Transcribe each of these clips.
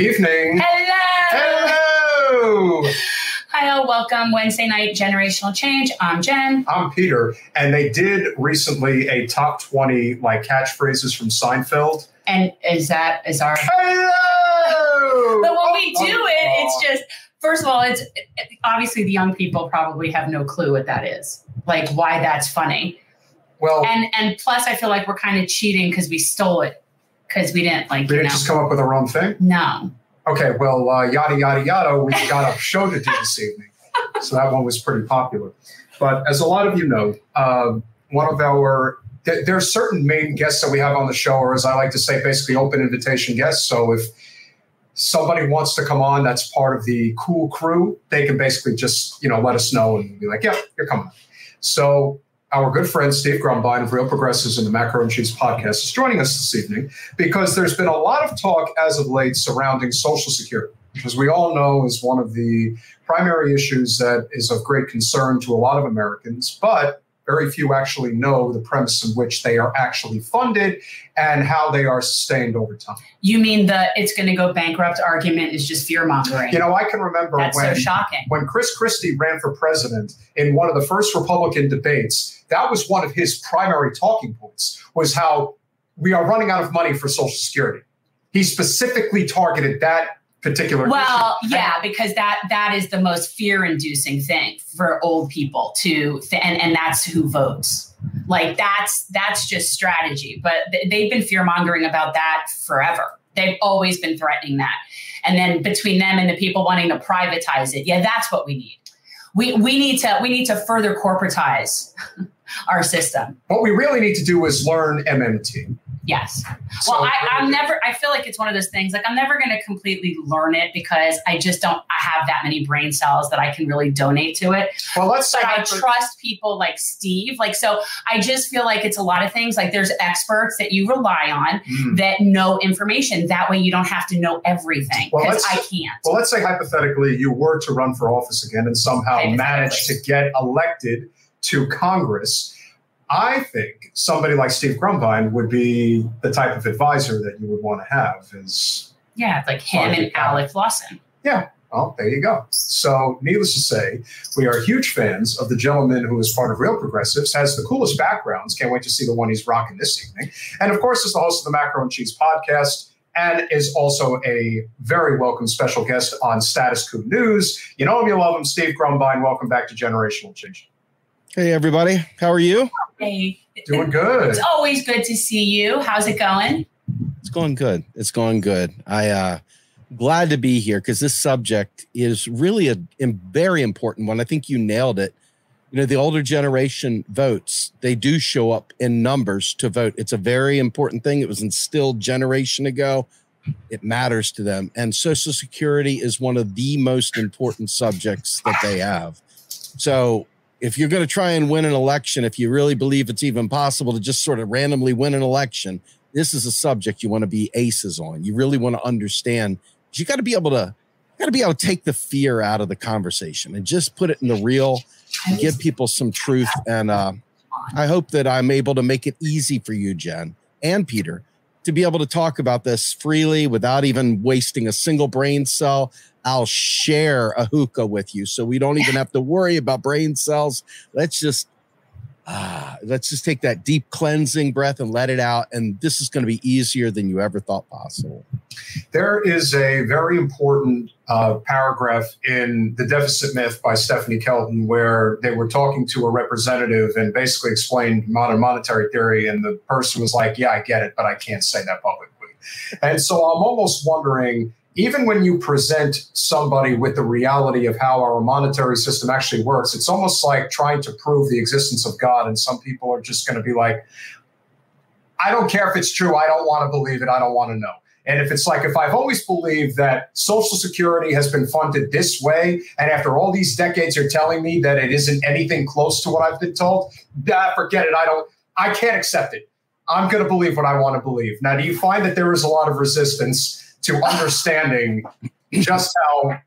evening. Hello. Hello. Hi, all. Welcome Wednesday night generational change. I'm Jen. I'm Peter, and they did recently a top 20 like catchphrases from Seinfeld. And is that is our? Hello. But when we oh do Oh, it, it's just first of all, it's it- obviously the young people probably have no clue what that is, like why that's funny. well, And and plus, I feel like we're kind of cheating because we stole it because we didn't like we didn't know. just come up with our own thing. No. Okay, well, uh, yada yada yada. We got a show to do this evening, so that one was pretty popular. But as a lot of you know, um, one of our th- there are certain main guests that we have on the show, or as I like to say, basically open invitation guests. So if somebody wants to come on, that's part of the cool crew. They can basically just you know let us know and be like, yeah, you're coming. So our good friend Steve Grumbine of Real Progressives and the Macro and Cheese podcast is joining us this evening because there's been a lot of talk as of late surrounding Social Security, which, as we all know, is one of the primary issues that is of great concern to a lot of Americans, but very few actually know the premise in which they are actually funded and how they are sustained over time. You mean the it's going to go bankrupt argument is just fear mongering? You know, I can remember That's when so shocking. when Chris Christie ran for president in one of the first Republican debates, that was one of his primary talking points was how we are running out of money for Social Security. He specifically targeted that particular Well, issue. yeah, because that that is the most fear-inducing thing for old people to, and and that's who votes. Like that's that's just strategy. But they've been fear mongering about that forever. They've always been threatening that, and then between them and the people wanting to privatize it, yeah, that's what we need. We we need to we need to further corporatize our system. What we really need to do is learn MMT. Yes. So- Well, I, I'm never. I feel like it's one of those things. Like I'm never going to completely learn it because I just don't. I have that many brain cells that I can really donate to it. well, let's say But I trust people like Steve. Like so, I just feel like it's a lot of things. Like there's experts that you rely on Hmm. that know information. That way, you don't have to know everything because let's- I can't. Well, let's say hypothetically you were to run for office again and somehow manage to get elected to Congress. I think somebody like Steve Grumbine would be the type of advisor that you would want to have. Is yeah, like him and Alex Lawson. Yeah. Well, there you go. So, needless to say, we are huge fans of the gentleman who is part of Real Progressives, has the coolest backgrounds. Can't wait to see the one he's rocking this evening. And of course, is the host of the Macro and Cheese podcast and is also a very welcome special guest on Status Coup News. You know him, you love him, Steve Grumbine. Welcome back to Generational Change. Hey, everybody. How are you? Hey, Doing good. it's always good to see you. How's it going? It's going good. It's going good. I uh glad to be here because this subject is really a, a very important one. I think you nailed it. You know, the older generation votes, they do show up in numbers to vote. It's a very important thing. It was instilled generation ago. It matters to them. And Social Security is one of the most important subjects that they have. So if you're going to try and win an election, if you really believe it's even possible to just sort of randomly win an election, this is a subject you want to be aces on. You really want to understand. You got to be able to, got to be able to take the fear out of the conversation and just put it in the real, and give people some truth. And uh, I hope that I'm able to make it easy for you, Jen and Peter, to be able to talk about this freely without even wasting a single brain cell. I'll share a hookah with you, so we don't even have to worry about brain cells. Let's just ah, let's just take that deep cleansing breath and let it out. And this is going to be easier than you ever thought possible. There is a very important uh, paragraph in The Deficit Myth by Stephanie Kelton where they were talking to a representative and basically explained modern monetary theory. And the person was like, Yeah, I get it, but I can't say that publicly. And so I'm almost wondering even when you present somebody with the reality of how our monetary system actually works, it's almost like trying to prove the existence of God. And some people are just going to be like, I don't care if it's true. I don't want to believe it. I don't want to know. And if it's like, if I've always believed that Social Security has been funded this way, and after all these decades you're telling me that it isn't anything close to what I've been told, nah, forget it. I don't, I can't accept it. I'm going to believe what I want to believe. Now, do you find that there is a lot of resistance to understanding just how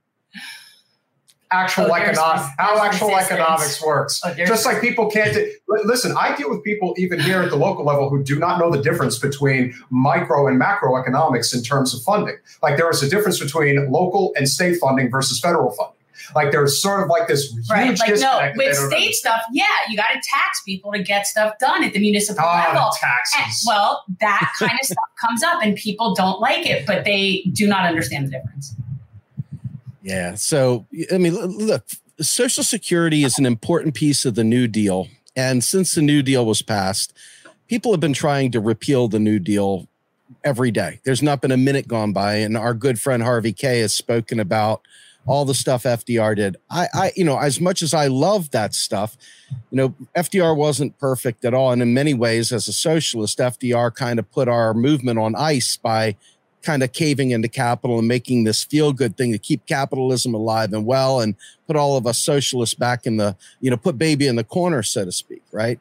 actual Oh, there's economic res- how actual resistance. economics works. Oh, Just like people can't do, li- listen. I deal with people even here at the local level who do not know the difference between micro and macroeconomics in terms of funding. Like there is a difference between local and state funding versus federal funding. Like there's sort of like this huge Right. Like, no, disconnect. that with state understand. stuff, yeah, you got to tax people to get stuff done at the municipal Ah, level. the And- taxes. well, that kind of stuff comes up and people don't like it, but they do not understand the difference. Yeah. So, I mean, look, Social Security is an important piece of the New Deal. And since the New Deal was passed, people have been trying to repeal the New Deal every day. There's not been a minute gone by. And our good friend Harvey Kaye has spoken about all the stuff FDR did. I, I, you know, as much as I love that stuff, you know, FDR wasn't perfect at all. And in many ways, as a socialist, FDR kind of put our movement on ice by kind of caving into capital and making this feel good thing to keep capitalism alive and well and put all of us socialists back in the, you know, put baby in the corner, so to speak, right?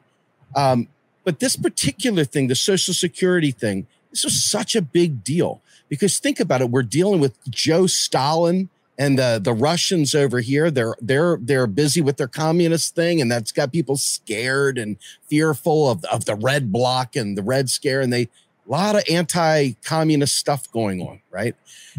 Um, but this particular thing, the Social Security thing, this was such a big deal because think about it. We're dealing with Joe Stalin and the the Russians over here. They're they're they're busy with their communist thing, and that's got people scared and fearful of of the red bloc and the red scare, and they a lot of anti-communist stuff going on, right?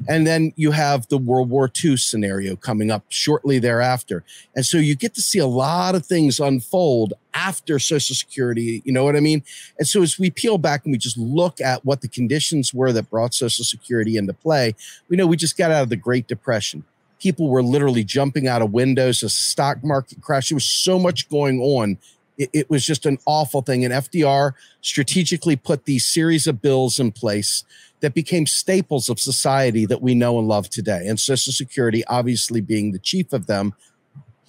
And then you have the World War II scenario coming up shortly thereafter. And so you get to see a lot of things unfold after Social Security. You know what I mean? And so as we peel back and we just look at what the conditions were that brought Social Security into play, we know we just got out of the Great Depression. People were literally jumping out of windows, a stock market crash. There was so much going on. It, it was just an awful thing. And FDR strategically put these series of bills in place that became staples of society that we know and love today. And Social Security, obviously being the chief of them,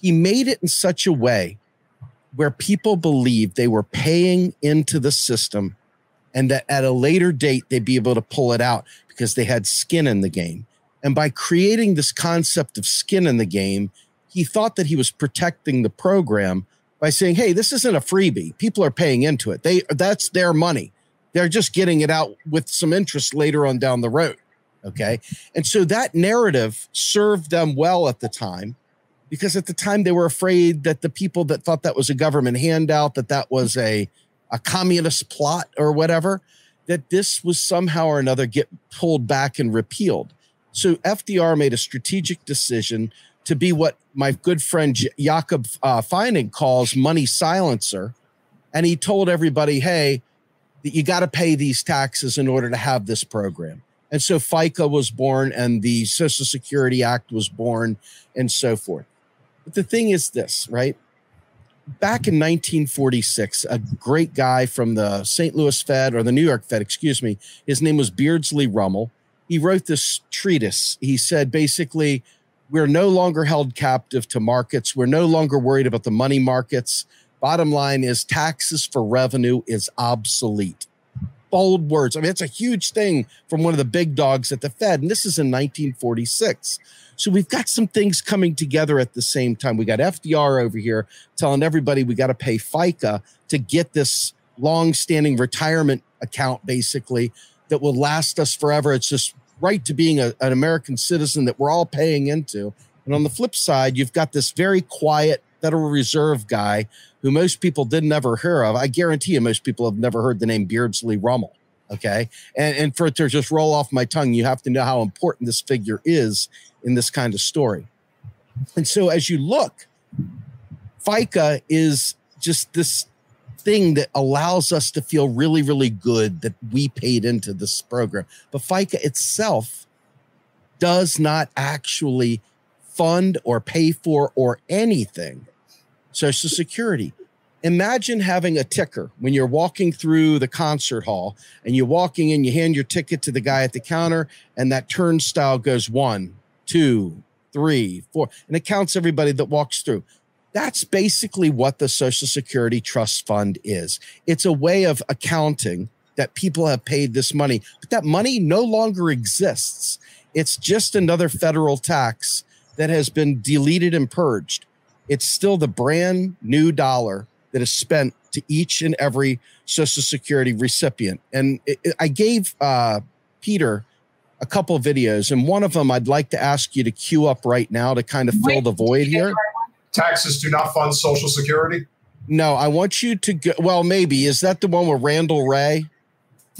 he made it in such a way where people believed they were paying into the system and that at a later date they'd be able to pull it out because they had skin in the game. And by creating this concept of skin in the game, he thought that he was protecting the program by saying, "Hey, this isn't a freebie. People are paying into it. They that's their money. They're just getting it out with some interest later on down the road." Okay? And so that narrative served them well at the time because at the time they were afraid that the people that thought that was a government handout, that that was a a communist plot or whatever, that this was somehow or another get pulled back and repealed. So FDR made a strategic decision to be what my good friend Jakob uh, calls money silencer. And he told everybody, hey, that you got to pay these taxes in order to have this program. And so FICA was born and the Social Security Act was born and so forth. But the thing is this, right? Back in 1946, a great guy from the St. Louis Fed or the New York Fed, excuse me, his name was Beardsley Ruml. He wrote this treatise. He said basically, we're no longer held captive to markets. We're no longer worried about the money markets. Bottom line is taxes for revenue is obsolete. Bold words. I mean, it's a huge thing from one of the big dogs at the Fed. And this is in 1946. So we've got some things coming together at the same time. We got FDR over here telling everybody we got to pay FICA to get this long-standing retirement account, basically, that will last us forever. It's just right to being a, an American citizen that we're all paying into. And on the flip side, you've got this very quiet Federal Reserve guy who most people didn't ever hear of. I guarantee you, most people have never heard the name Beardsley Ruml. Okay. And, and for it to just roll off my tongue, you have to know how important this figure is in this kind of story. And so as you look, FICA is just this thing that allows us to feel really, really good that we paid into this program. But FICA itself does not actually fund or pay for or anything Social Security. Imagine having a ticker when you're walking through the concert hall and you're walking in, you hand your ticket to the guy at the counter, and that turnstile goes one, two, three, four, and it counts everybody that walks through. That's basically what the Social Security Trust Fund is. It's a way of accounting that people have paid this money, but that money no longer exists. It's just another federal tax that has been deleted and purged. It's still the brand new dollar that is spent to each and every Social Security recipient. And it, it- I gave uh, Peter a couple of videos, and one of them I'd like to ask you to queue up right now to kind of fill Wait, the void here. Taxes do not fund Social Security. No, I want you to go. Well, maybe is that the one with Randall Wray?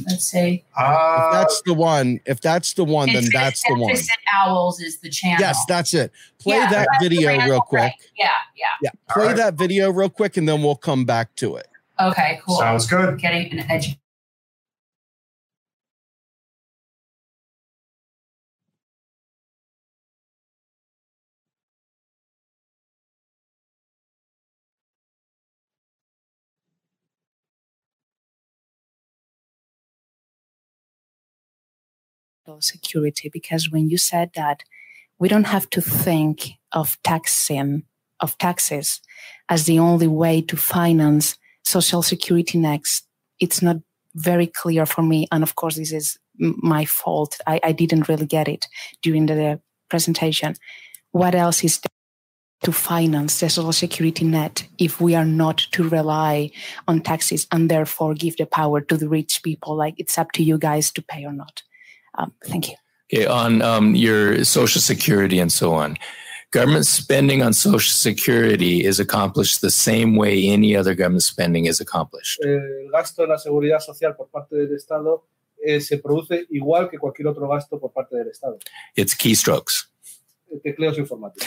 Let's see. If Uh, that's the one, if that's the one, then that's the one. Owls is the channel. Yes, that's it. Play Yeah, that video Randall real quick. Wray. Yeah, yeah. Yeah, play All right. that video real quick, and then we'll come back to it. Okay, cool. sounds good. Getting an edge. Social security because when you said that we don't have to think of taxing of taxes as the only way to finance social security next. It's not very clear for me and of course this is my fault. I, I didn't really get it during the presentation. What else is there to finance the social security net if we are not to rely on taxes and therefore give the power to the rich people? Like it's up to you guys to pay or not um, thank you. Okay, on um, your Social Security and so on, government spending on Social Security is accomplished the same way any other government spending is accomplished. el gasto en la seguridad social por parte del Estado eh, se produce igual que cualquier otro gasto por parte del Estado. It's keystrokes. Eh, Tecleos informáticos.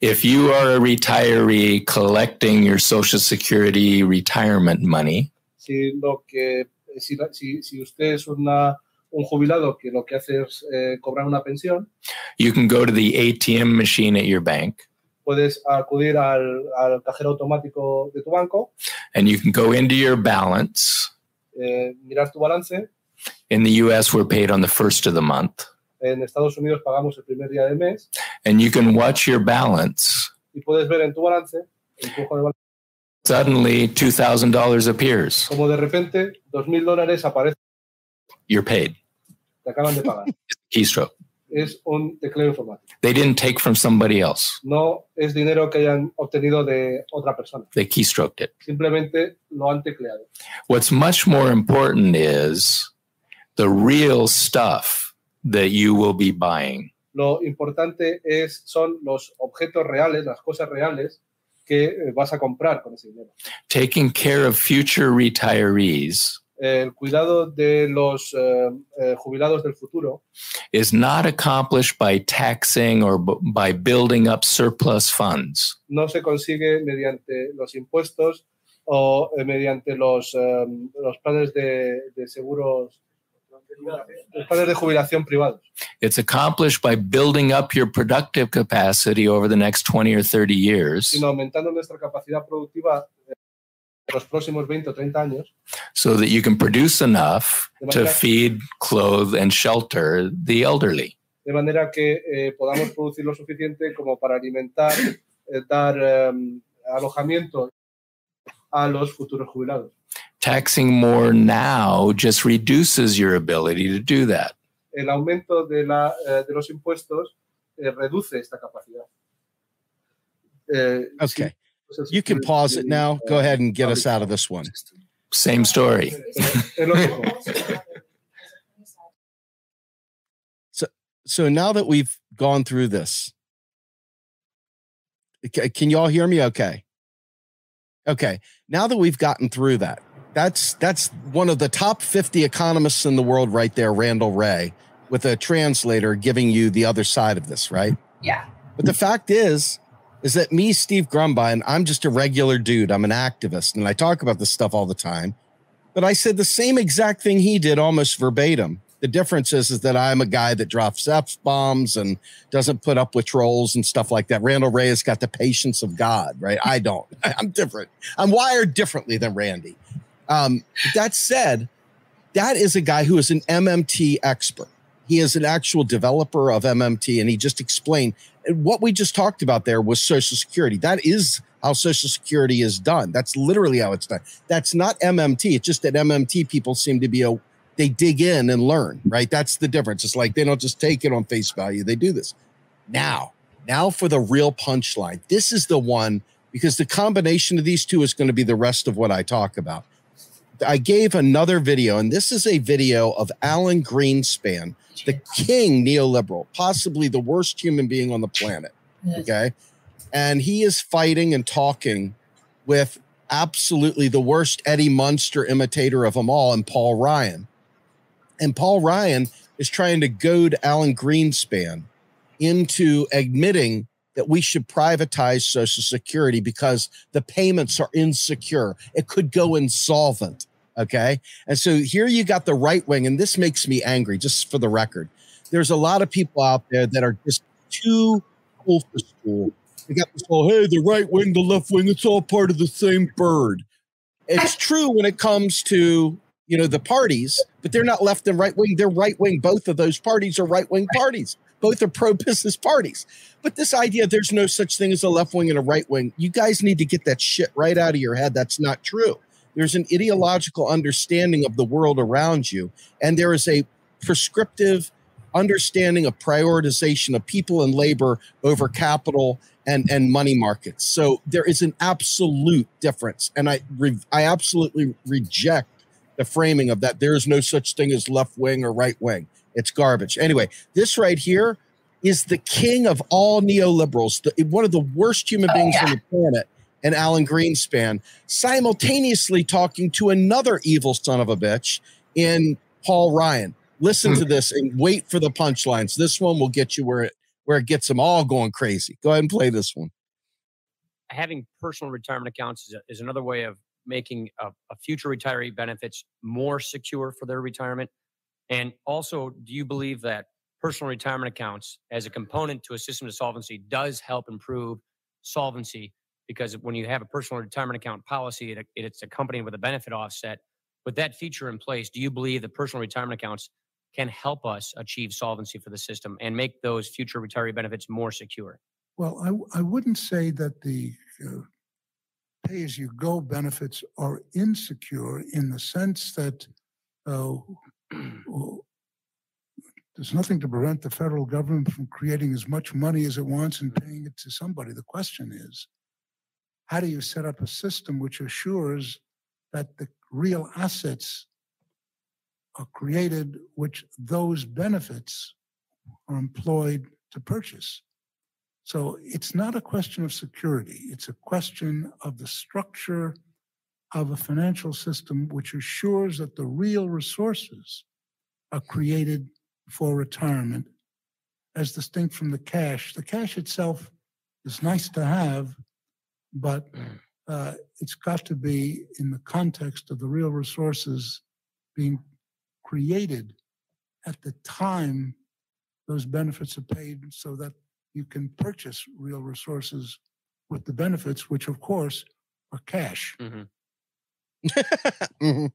If you are a retiree collecting your Social Security retirement money, Si, lo que, si, si, si usted es una, un jubilado que lo que hace es eh, cobrar una pensión, you can go to the ATM machine at your bank puedes acudir al, al cajero automático de tu banco, and you can go into your balance. eh, mirar tu balance. In the US, we're paid on the first of the month. En Estados Unidos pagamos el primer día del mes And you can watch your balance. y puedes ver en tu balance, en tu balance, Suddenly, $2,000 appears. como de repente 2.000 dólares aparecen, You're paid. Te acaban de pagar. Keystroke. Es un tecleo informático. They didn't take from somebody else. no es dinero que hayan obtenido de otra persona. They keystroked it. Simplemente lo han tecleado. What's much more important is the real stuff that you will be buying. Lo importante es, son los objetos reales, las cosas reales que eh, vas a comprar con ese dinero. Taking care of future retirees El cuidado de los eh, eh, jubilados del futuro is not accomplished by taxing or by building up surplus funds. no se consigue mediante los impuestos o eh, mediante los, eh, los planes de, de seguros, los planes de jubilación privados. It's accomplished by building up your productive capacity over the next 20 or 30 years sino aumentando nuestra capacidad productiva en los próximos 20 o 30 años so that you can produce enough to feed, clothe, and shelter the elderly. de manera que eh, podamos producir lo suficiente como para alimentar, eh, dar eh, alojamiento a los futuros jubilados. Taxing more now just reduces your ability to do that. El aumento de, la, eh, de los impuestos eh, reduce esta capacidad. Eh, Okay. sí, pues You can pause it now. Go ahead and get us out of this one. Same story. Es lo mismo. So now that we've gone through this, can you all hear me? Okay. Okay. Now that we've gotten through that, that's that's one of the top 50 economists in the world right there, Randall Wray, with a translator giving you the other side of this, right? Yeah. But the fact is, is that me, Steve Grumbine, I'm just a regular dude. I'm an activist and I talk about this stuff all the time. But I said the same exact thing he did almost verbatim. The difference is, is that I'm a guy that drops F bombs and doesn't put up with trolls and stuff like that. Randall Wray has got the patience of God, right? I don't. I'm different. I'm wired differently than Randy. Um, that said, that is a guy who is an MMT expert. He is an actual developer of MMT, and he just explained what we just talked about there was Social Security. That is how Social Security is done. That's literally how it's done. That's not MMT. It's just that MMT people seem to be a they dig in and learn, right? That's the difference. It's like they don't just take it on face value. They do this. Now, now for the real punchline. This is the one because the combination of these two is going to be the rest of what I talk about. I gave another video, and this is a video of Alan Greenspan, the king neoliberal, possibly the worst human being on the planet. Okay. And he is fighting and talking with absolutely the worst Eddie Munster imitator of them all, and Paul Ryan. And Paul Ryan is trying to goad Alan Greenspan into admitting that we should privatize Social Security because the payments are insecure. It could go insolvent. Okay. And so here you got the right wing, and this makes me angry, just for the record. There's a lot of people out there that are just too cool for school. They got this whole, hey, the right wing, the left wing, it's all part of the same bird. It's true when it comes to, you know, the parties, but they're not left and right wing. They're right wing. Both of those parties are right wing parties. Both are pro business parties. But this idea there's no such thing as a left wing and a right wing, you guys need to get that shit right out of your head. That's not true. There's an ideological understanding of the world around you, and there is a prescriptive understanding of prioritization of people and labor over capital and and money markets. So there is an absolute difference, and I re, I absolutely reject the framing of that. There is no such thing as left wing or right wing. It's garbage. Anyway, this right here is the king of all neoliberals, the, one of the worst human oh, beings oh, yeah. on the planet, and Alan Greenspan, simultaneously talking to another evil son of a bitch in Paul Ryan. Listen hmm. to this and wait for the punchlines. This one will get you where it where it gets them all going crazy. Go ahead and play this one. Having personal retirement accounts is, a, is another way of making a, a future retiree benefits more secure for their retirement. And also, do you believe that personal retirement accounts as a component to a system of solvency does help improve solvency because when you have a personal retirement account policy, it, it's accompanied with a benefit offset. With that feature in place, do you believe that personal retirement accounts can help us achieve solvency for the system and make those future retiree benefits more secure? Well, I, I wouldn't say that the uh, pay as you go benefits are insecure in the sense that uh, there's nothing to prevent the federal government from creating as much money as it wants and paying it to somebody. The question is, how do you set up a system which assures that the real assets are created which those benefits are employed to purchase? So it's not a question of security, it's a question of the structure of a financial system which assures that the real resources are created for retirement as distinct from the cash. The cash itself is nice to have, but mm. uh, it's got to be in the context of the real resources being created at the time those benefits are paid so that you can purchase real resources with the benefits, which of course are cash. Mm-hmm. mm-hmm.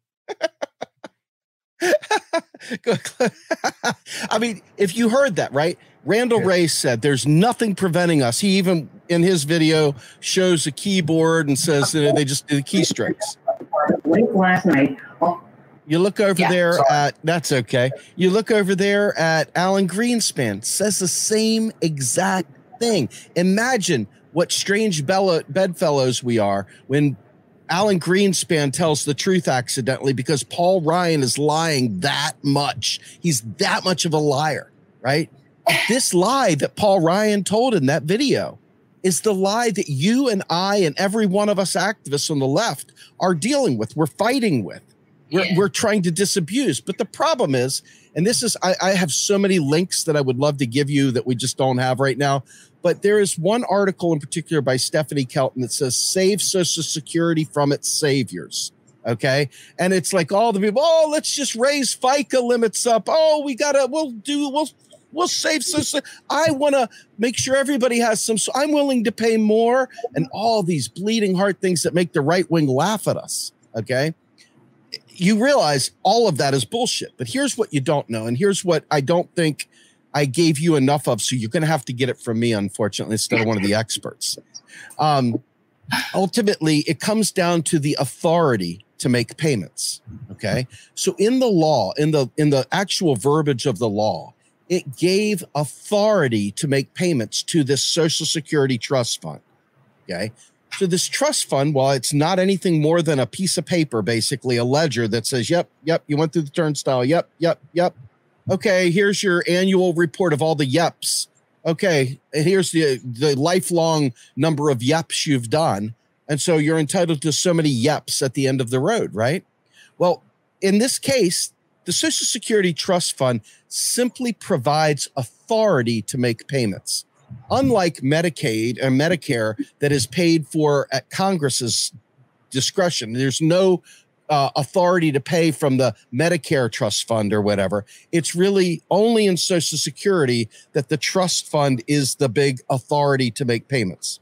I mean, if you heard that, right? Randall Wray said there's nothing preventing us. He even in his video shows a keyboard and says that they just do the keystrokes. Late last night. You look over yeah, there sorry. at that's okay. You look over there at Alan Greenspan says the same exact thing. Imagine what strange bedfellows we are when Alan Greenspan tells the truth accidentally because Paul Ryan is lying that much. He's that much of a liar, right? this lie that Paul Ryan told in that video is the lie that you and I and every one of us activists on the left are dealing with, we're fighting with, we're, yeah. we're trying to disabuse. But the problem is, and this is, I, I have so many links that I would love to give you that we just don't have right now. But there is one article in particular by Stephanie Kelton that says save Social Security from its saviors. Okay. And it's like all the people, oh, let's just raise FICA limits up. Oh, we gotta, we'll do, we'll we'll save social. I want to make sure everybody has some. So I'm willing to pay more, and all these bleeding heart things that make the right wing laugh at us. Okay, you realize all of that is bullshit. But here's what you don't know, and here's what I don't think I gave you enough of, so you're going to have to get it from me, unfortunately, instead of one of the experts. Um, ultimately, it comes down to the authority to make payments. Okay, so in the law, in the in the actual verbiage of the law, it gave authority to make payments to this Social Security trust fund. Okay, So this trust fund, while it's not anything more than a piece of paper, basically a ledger that says, "Yep, yep, you went through the turnstile. Yep, yep, yep. Okay, here's your annual report of all the yeps. Okay, and here's the the lifelong number of yeps you've done, and so you're entitled to so many yeps at the end of the road, right? Well, in this case, the Social Security Trust Fund simply provides authority to make payments unlike Medicaid or Medicare that is paid for at Congress's discretion. There's no uh, authority to pay from the Medicare trust fund or whatever. It's really only in Social Security that the trust fund is the big authority to make payments.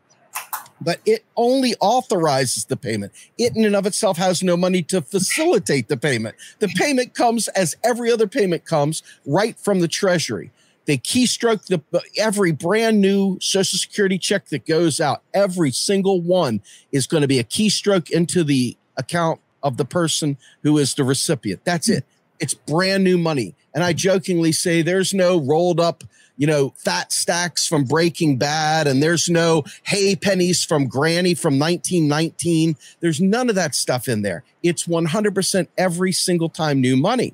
But it only authorizes the payment. It in and of itself has no money to facilitate the payment. The payment comes as every other payment comes right from the Treasury. They keystroke the every brand new Social Security check that goes out. Every single one is going to be a keystroke into the account of the person who is the recipient. That's it. It's brand new money. And I jokingly say there's no rolled up, you know, fat stacks from Breaking Bad, and there's no hay pennies from Granny from 1919. There's none of that stuff in there. It's 100% every single time new money.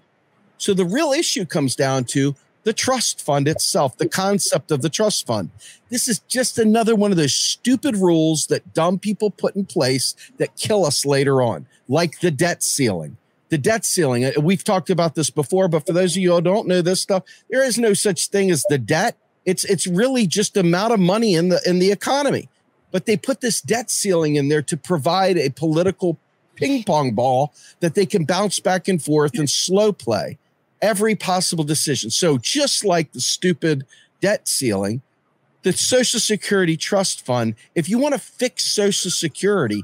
So the real issue comes down to the trust fund itself, the concept of the trust fund. This is just another one of those stupid rules that dumb people put in place that kill us later on, like the debt ceiling. The debt ceiling, uh, we've talked about this before, but for those of you who don't know this stuff, there is no such thing as the debt. It's it's really just amount of money in the in the economy. But they put this debt ceiling in there to provide a political ping pong ball that they can bounce back and forth and slow play every possible decision. So just like the stupid debt ceiling, the Social Security Trust Fund, if you want to fix Social Security,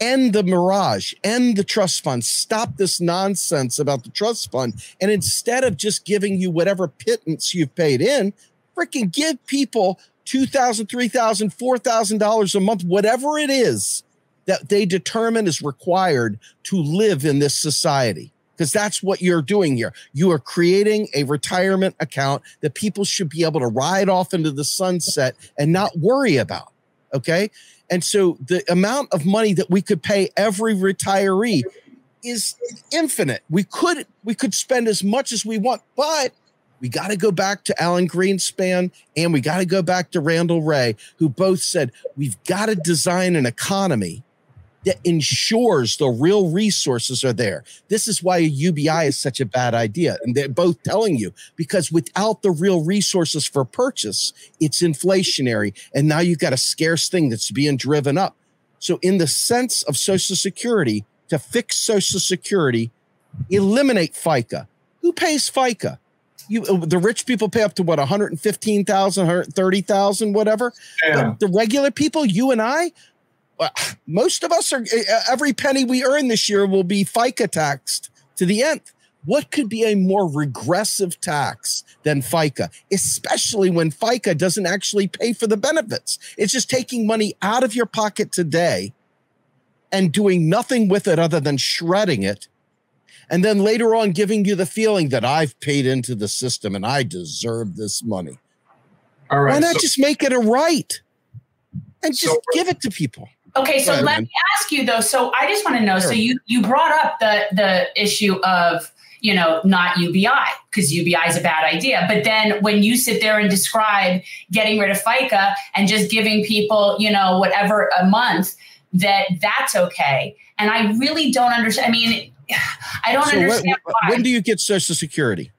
end the mirage, end the trust fund, stop this nonsense about the trust fund. And instead of just giving you whatever pittance you've paid in, freaking give people $2,000, $3,000, $4,000 a month, whatever it is that they determine is required to live in this society because that's what you're doing here. You are creating a retirement account that people should be able to ride off into the sunset and not worry about. Okay. And so the amount of money that we could pay every retiree is infinite. We could we could spend as much as we want, but we got to go back to Alan Greenspan and we got to go back to Randall Wray, who both said we've got to design an economy that ensures the real resources are there. This is why a UBI mm-hmm. is such a bad idea. And they're both telling you because without the real resources for purchase, it's inflationary. And now you've got a scarce thing that's being driven up. So, in the sense of Social Security, to fix Social Security, eliminate FICA. Who pays FICA? You, uh, the rich people pay up to what 115,000, 130,000, whatever. Yeah. The, the regular people, you and I, most of us are eh, eh, every penny we earn this year will be FICA taxed to the nth. What could be a more regressive tax than FICA, especially when FICA doesn't actually pay for the benefits? It's just taking money out of your pocket today and doing nothing with it other than shredding it. And then later on, giving you the feeling that I've paid into the system and I deserve this money. All right. Why not so- just make it a right and just so- give it to people? Okay, so ahead, let man. me ask you though. So I just want to know. Sure. So you you brought up the the issue of you know not UBI because UBI is a bad idea. But then when you sit there and describe getting rid of FICA and just giving people you know whatever a month, that that's okay. And I really don't understand. I mean, I don't so understand. When, when do you get Social Security?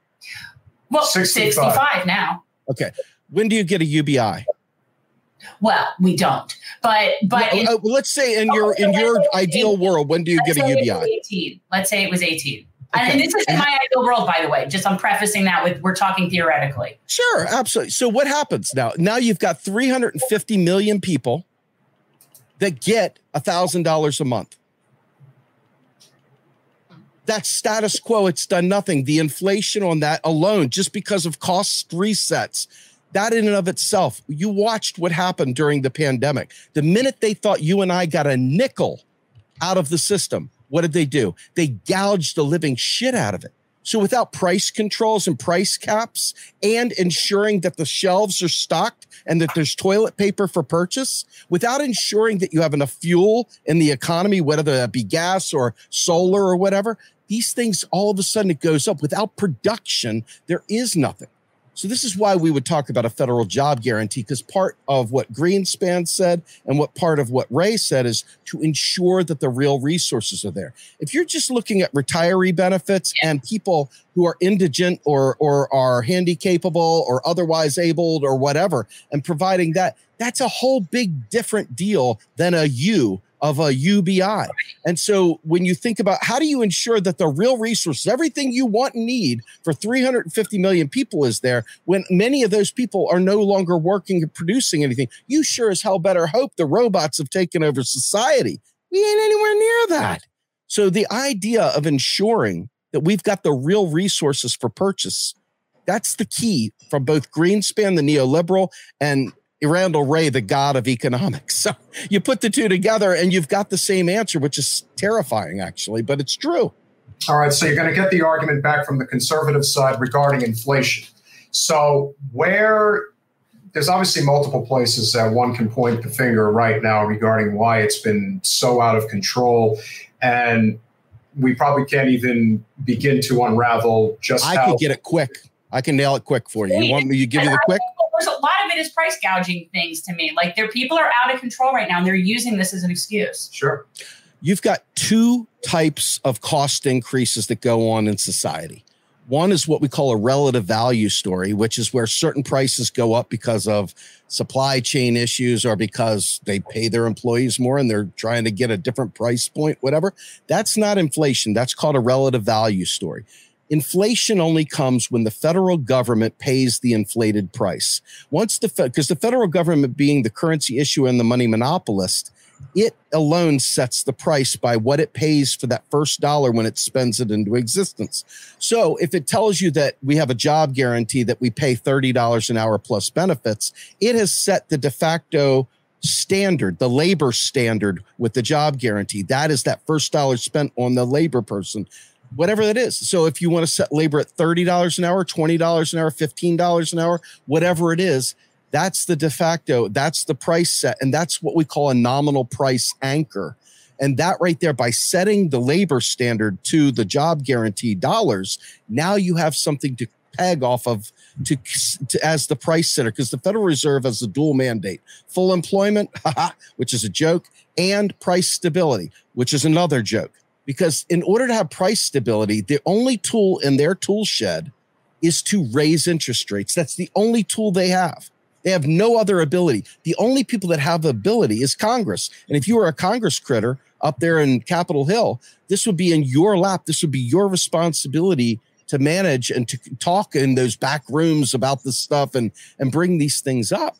Well, 65. 65 now. Okay. When do you get a UBI? Well, we don't. But but in, uh, let's say in your in your ideal 18. world, when do you get a UBI? 18. Let's say it was 18. Okay. And this is in my ideal world, by the way. Just I'm prefacing that with we're talking theoretically. Sure, absolutely. So what happens now? Now you've got 350 million people that get a thousand dollars a month. That's status quo. It's done nothing. The inflation on that alone, just because of cost resets, that in and of itself, you watched what happened during the pandemic. The minute they thought you and I got a nickel out of the system, what did they do? They gouged the living shit out of it. So without price controls and price caps and ensuring that the shelves are stocked and that there's toilet paper for purchase, without ensuring that you have enough fuel in the economy, whether that be gas or solar or whatever, these things all of a sudden it goes up. Without production, there is nothing. So this is why we would talk about a federal job guarantee because part of what Greenspan said and what part of what Wray said is to ensure that the real resources are there. If you're just looking at retiree benefits and people who are indigent or or are handicapable or otherwise abled or whatever and providing that that's a whole big different deal than a you of a UBI. And so when you think about how do you ensure that the real resources, everything you want and need for 350 million people is there when many of those people are no longer working and producing anything, you sure as hell better hope the robots have taken over society. We ain't anywhere near that. So the idea of ensuring that we've got the real resources for purchase, that's the key from both Greenspan, the neoliberal, and Randall Wray, the god of economics. So you put the two together and you've got the same answer, which is terrifying, actually, but it's true. All right. So you're going to get the argument back from the conservative side regarding inflation. So, where there's obviously multiple places that one can point the finger right now regarding why it's been so out of control. And we probably can't even begin to unravel just I how. could get it quick. I can nail it quick for you. You want me to give you the quick? There's a lot of it is price gouging things to me. Like their people are out of control right now and they're using this as an excuse. Sure. You've got two types of cost increases that go on in society. One is what we call a relative value story, which is where certain prices go up because of supply chain issues or because they pay their employees more and they're trying to get a different price point, whatever. That's not inflation. That's called a relative value story. Inflation only comes when the federal government pays the inflated price. Once the because the federal government being the currency issuer and the money monopolist, it alone sets the price by what it pays for that first dollar when it spends it into existence. So if it tells you that we have a job guarantee that we pay $30 an hour plus benefits, it has set the de facto standard, the labor standard with the job guarantee. That is that first dollar spent on the labor person whatever that is. So if you want to set labor at $30 an hour, $20 an hour, $15 an hour, whatever it is, that's the de facto, that's the price set. And that's what we call a nominal price anchor. And that right there, by setting the labor standard to the job guarantee dollars, now you have something to peg off of to, to as the price center because the Federal Reserve has a dual mandate: full employment, which is a joke, and price stability, which is another joke because in order to have price stability, the only tool in their tool shed is to raise interest rates. That's the only tool they have. They have no other ability. The only people that have ability is Congress. And if you were a Congress critter up there in Capitol Hill, this would be in your lap. This would be your responsibility to manage and to talk in those back rooms about this stuff and, and bring these things up.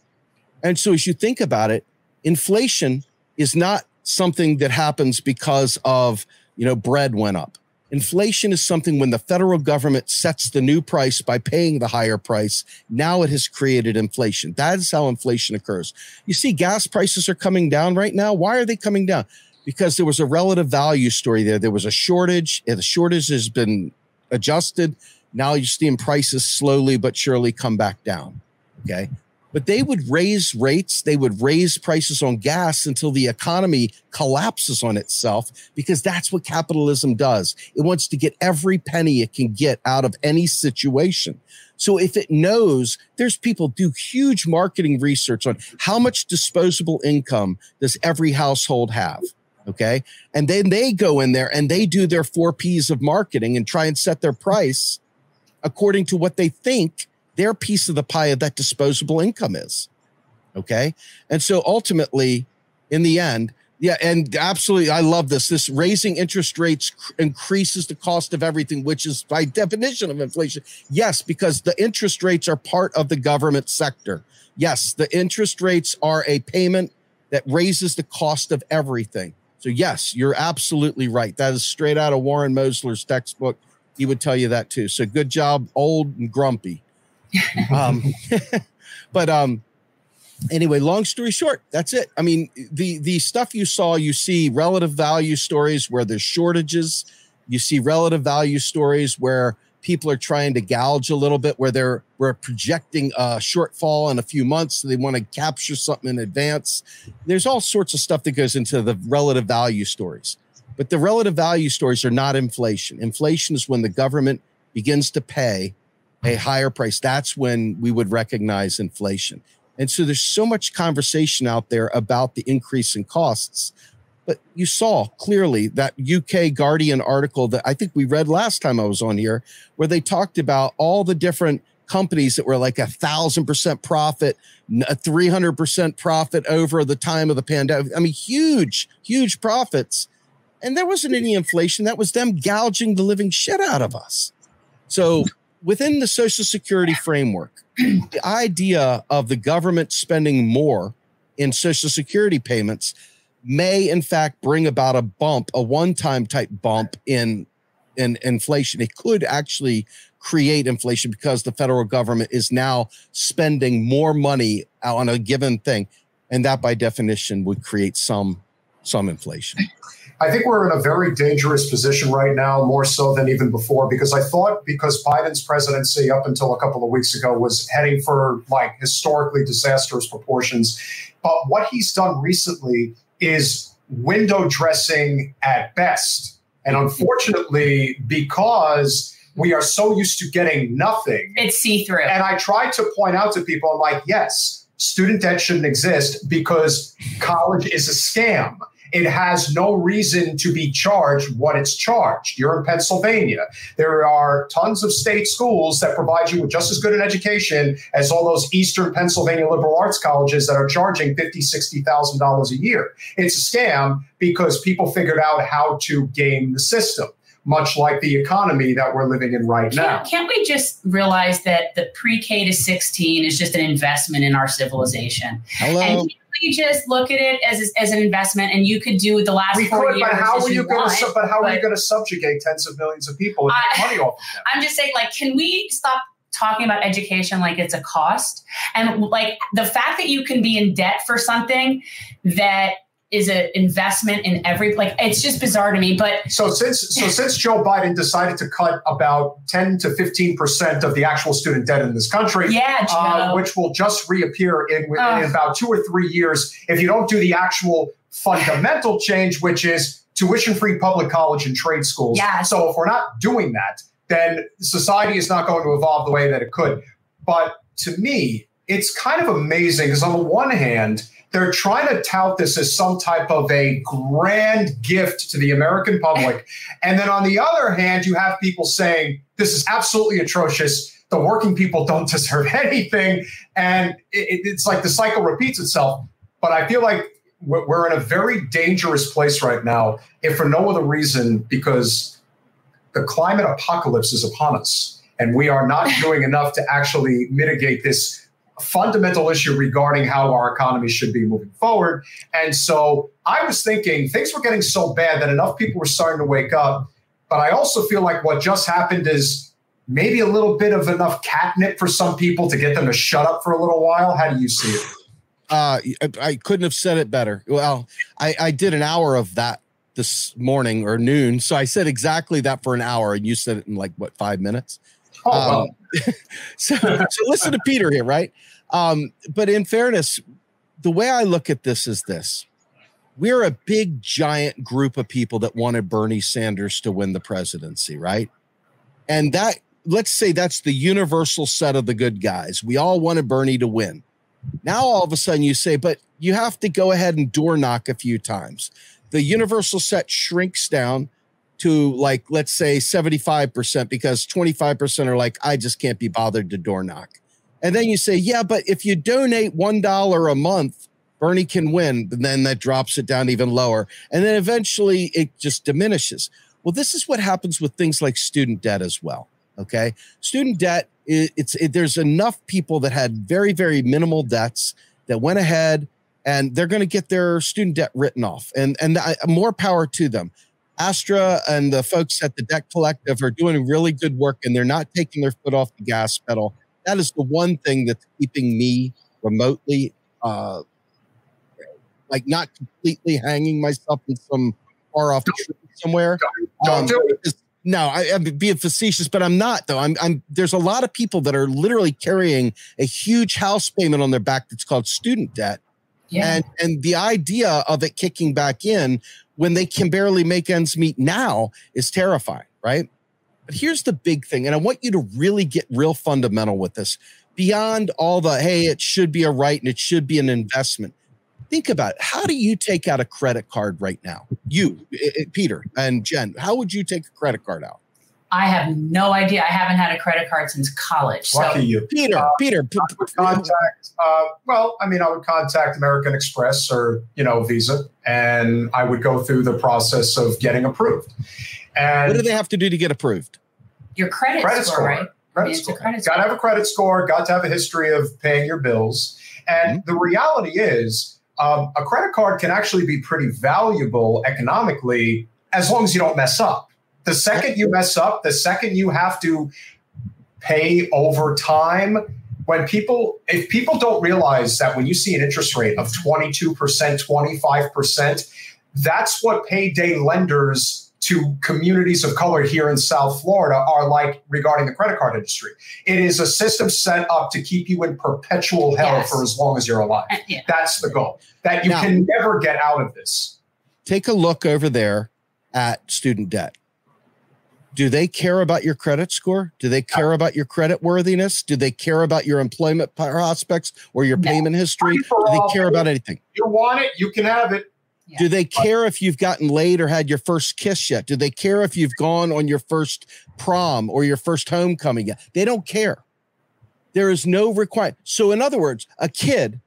And so as you think about it, inflation is not something that happens because of you know, bread went up. Inflation is something when the federal government sets the new price by paying the higher price, now it has created inflation. That is how inflation occurs. You see, gas prices are coming down right now. Why are they coming down? Because there was a relative value story there. There was a shortage, and the shortage has been adjusted. Now you're seeing prices slowly but surely come back down. Okay but they would raise rates, they would raise prices on gas until the economy collapses on itself because that's what capitalism does. It wants to get every penny it can get out of any situation. So if it knows there's people do huge marketing research on how much disposable income does every household have? Okay. And then they go in there and they do their four P's of marketing and try and set their price according to what they think their piece of the pie of that disposable income is. Okay. And so ultimately, in the end, yeah, and absolutely, I love this. This raising interest rates cr- increases the cost of everything, which is by definition of inflation. Yes, because the interest rates are part of the government sector. Yes, the interest rates are a payment that raises the cost of everything. So, yes, you're absolutely right. That is straight out of Warren Mosler's textbook. He would tell you that too. So, good job, old and grumpy um, but um, anyway, long story short, that's it. I mean, the the stuff you saw, you see relative value stories where there's shortages. You see relative value stories where people are trying to gouge a little bit where they're we're projecting a shortfall in a few months so they want to capture something in advance there's all sorts of stuff that goes into the relative value stories but the relative value stories are not inflation inflation is when the government begins to pay a higher price that's when we would recognize inflation and so there's so much conversation out there about the increase in costs but you saw clearly that UK Guardian article that I think we read last time I was on here, where they talked about all the different companies that were like a thousand percent profit, a 300% profit over the time of the pandemic. I mean, huge, huge profits. And there wasn't any inflation. That was them gouging the living shit out of us. So within the Social Security framework, the idea of the government spending more in Social Security payments may in fact bring about a bump, a one-time type bump in in inflation. It could actually create inflation because the federal government is now spending more money on a given thing, and that by definition would create some some inflation. I think we're in a very dangerous position right now, more so than even before, because I thought because Biden's presidency up until a couple of weeks ago was heading for like historically disastrous proportions. But what he's done recently is window dressing at best. And unfortunately, because we are so used to getting nothing, it's see through. And I try to point out to people, I'm like, yes, student debt shouldn't exist because college is a scam it has no reason to be charged what it's charged. You're in Pennsylvania. There are tons of state schools that provide you with just as good an education as all those Eastern Pennsylvania liberal arts colleges that are charging fifty, sixty thousand dollars a year. It's a scam because people figured out how to game the system much like the economy that we're living in right can't, now. Can't we just realize that the pre-K to 16 is just an investment in our civilization? Hello. And we just look at it as, as an investment, and you could do the last we four could, years. but how are you, going want, to? But how are you going to subjugate tens of millions of people and I- make money off of them? I'm just saying, like, can we stop talking about education like it's a cost? And like the fact that you can be in debt for something that is an investment in every like it's just bizarre to me. But So since so since Joe Biden decided to cut about ten to fifteen percent of the actual student debt in this country, yeah, uh, which will just reappear in, in about two or three years if you don't do the actual fundamental change, which is tuition-free public college and trade schools. yeah So if we're not doing that, then society is not going to evolve the way that it could. But to me, it's kind of amazing because on the one hand, they're trying to tout this as some type of a grand gift to the American public. And then on the other hand, you have people saying this is absolutely atrocious. The working people don't deserve anything. And it, it's like the cycle repeats itself. But I feel like we're we're in a very dangerous place right now, if for no other reason, because the climate apocalypse is upon us. And we are not doing enough to actually mitigate this fundamental issue regarding how our economy should be moving forward. And so I was thinking things were getting so bad that enough people were starting to wake up. But I also feel like what just happened is maybe a little bit of enough catnip for some people to get them to shut up for a little while. How do you see it? Uh, I, couldn't have said it better. Well, I, I did an hour of that this morning or noon. So I said exactly that for an hour, and you said it in like what five minutes. Oh. Um, so, so listen to Peter here, right? Um, but in fairness, the way I look at this is this: we're a big, giant group of people that wanted Bernie Sanders to win the presidency, right? And that, let's say, that's the universal set of the good guys. We all wanted Bernie to win. Now all of a sudden you say, but you have to go ahead and door knock a few times. The universal set shrinks down to like, let's say 75% because 25% are like, I just can't be bothered to door knock. And then you say, yeah, but if you donate $1 a month, Bernie can win. And then that drops it down even lower. And then eventually it just diminishes. Well, this is what happens with things like student debt as well. Okay. Student debt it's it, there's enough people that had very, very minimal debts that went ahead and they're going to get their student debt written off. And, and I, more power to them. Astra and the folks at the Debt Collective are doing really good work and they're not taking their foot off the gas pedal. That is the one thing that's keeping me remotely, uh, like not completely hanging myself in some far off tree somewhere. Don't Um, do it. No, I, I'm being facetious, but I'm not though. I'm, I'm. There's a lot of people that are literally carrying a huge house payment on their back that's called student debt, Yeah. and and the idea of it kicking back in when they can barely make ends meet now is terrifying, right? But here's the big thing, and I want you to really get real fundamental with this. Beyond all the hey, it should be a right and it should be an investment. Think about it. How do you take out a credit card right now? You, i- i- Peter and Jen, how would you take a credit card out? I have no idea. I haven't had a credit card since college. So Lucky you. Peter, Uh, Peter, p- I would contact. Uh, well, I mean, I would contact American Express or you know Visa, and I would go through the process of getting approved. And what do they have to do to get approved? your credit, credit score, score, right? credit It's a score. credit Got to have a credit score. Got to have a history of paying your bills. And the reality is, um, a credit card can actually be pretty valuable economically as long as you don't mess up. The second you mess up, the second you have to pay over time. When people, if people don't realize that when you see an interest rate of 22%, 25%, that's what payday lenders to communities of color here in South Florida are like regarding the credit card industry. It is a system set up to keep you in perpetual hell Yes. for as long as you're alive. Uh, yeah. That's the goal. That you Now- can never get out of this. Take a look over there at student debt. Do they care about your credit score? Do they care oh. about your credit worthiness? Do they care about your employment prospects or your No. payment history? Do they care about anything? You want it, you can have it. Yeah. Do they care if you've gotten laid or had your first kiss yet? Do they care if you've gone on your first prom or your first homecoming yet? They don't care. There is no requirement. So, in other words, a kid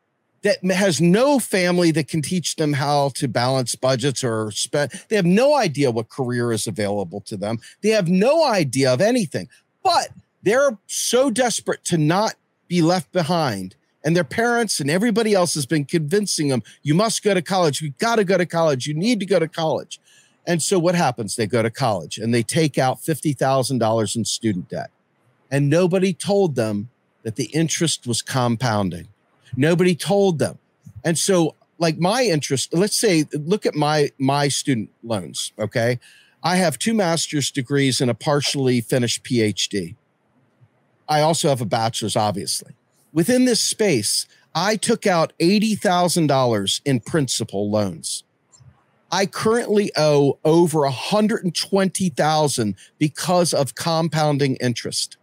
that has no family that can teach them how to balance budgets or spend, they have no idea what career is available to them. They have no idea of anything, but they're so desperate to not be left behind. And their parents and everybody else has been convincing them you must go to college. You got to go to college. You need to go to college. And so what happens? They go to college and they take out $50,000 in student debt. And nobody told them that the interest was compounding nobody told them. And so like my interest let's say look at my my student loans okay? I have two master's degrees and a partially finished phd i also have a bachelor's obviously. Within this space, I took out $80,000 in principal loans. I currently owe over 120,000 because of compounding interest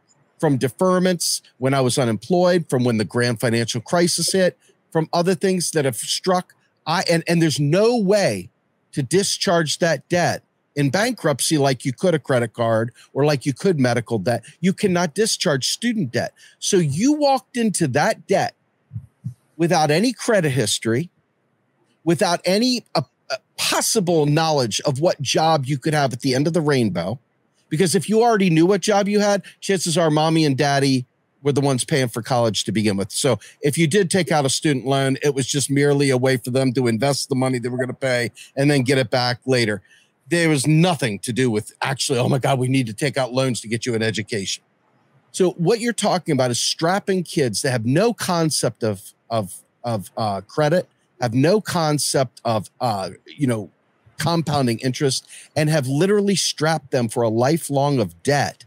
from deferments when I was unemployed, from when the grand financial crisis hit, from other things that have struck. I and, and there's no way to discharge that debt in bankruptcy like you could a credit card or like you could medical debt. You cannot discharge student debt. So you walked into that debt without any credit history, without any uh, uh, possible knowledge of what job you could have at the end of the rainbow. Because if you already knew what job you had, chances are mommy and daddy were the ones paying for college to begin with. So if you did take out a student loan, it was just merely a way for them to invest the money they were going to pay and then get it back later. There was nothing to do with actually, oh my God, we need to take out loans to get you an education. So what you're talking about is strapping kids that have no concept of of of uh, credit, have no concept of uh, you know compounding interest, and have literally strapped them for a lifelong of debt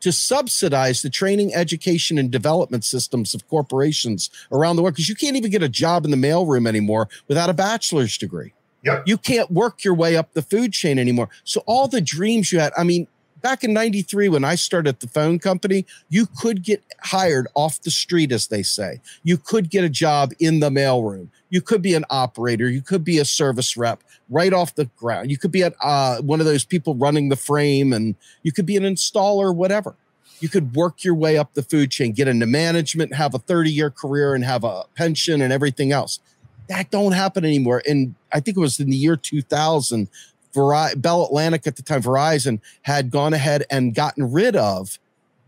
to subsidize the training, education, and development systems of corporations around the world. Because you can't even get a job in the mailroom anymore without a bachelor's degree. Yep. You can't work your way up the food chain anymore. So all the dreams you had, I mean, back in 93 when I started the phone company, you could get hired off the street as they say. You could get a job in the mailroom. You could be an operator, you could be a service rep right off the ground. You could be at uh, one of those people running the frame and you could be an installer whatever. You could work your way up the food chain, get into management, have a 30-year career and have a pension and everything else. That don't happen anymore. And I think it was in the year 2000 Bell Atlantic at the time, Verizon had gone ahead and gotten rid of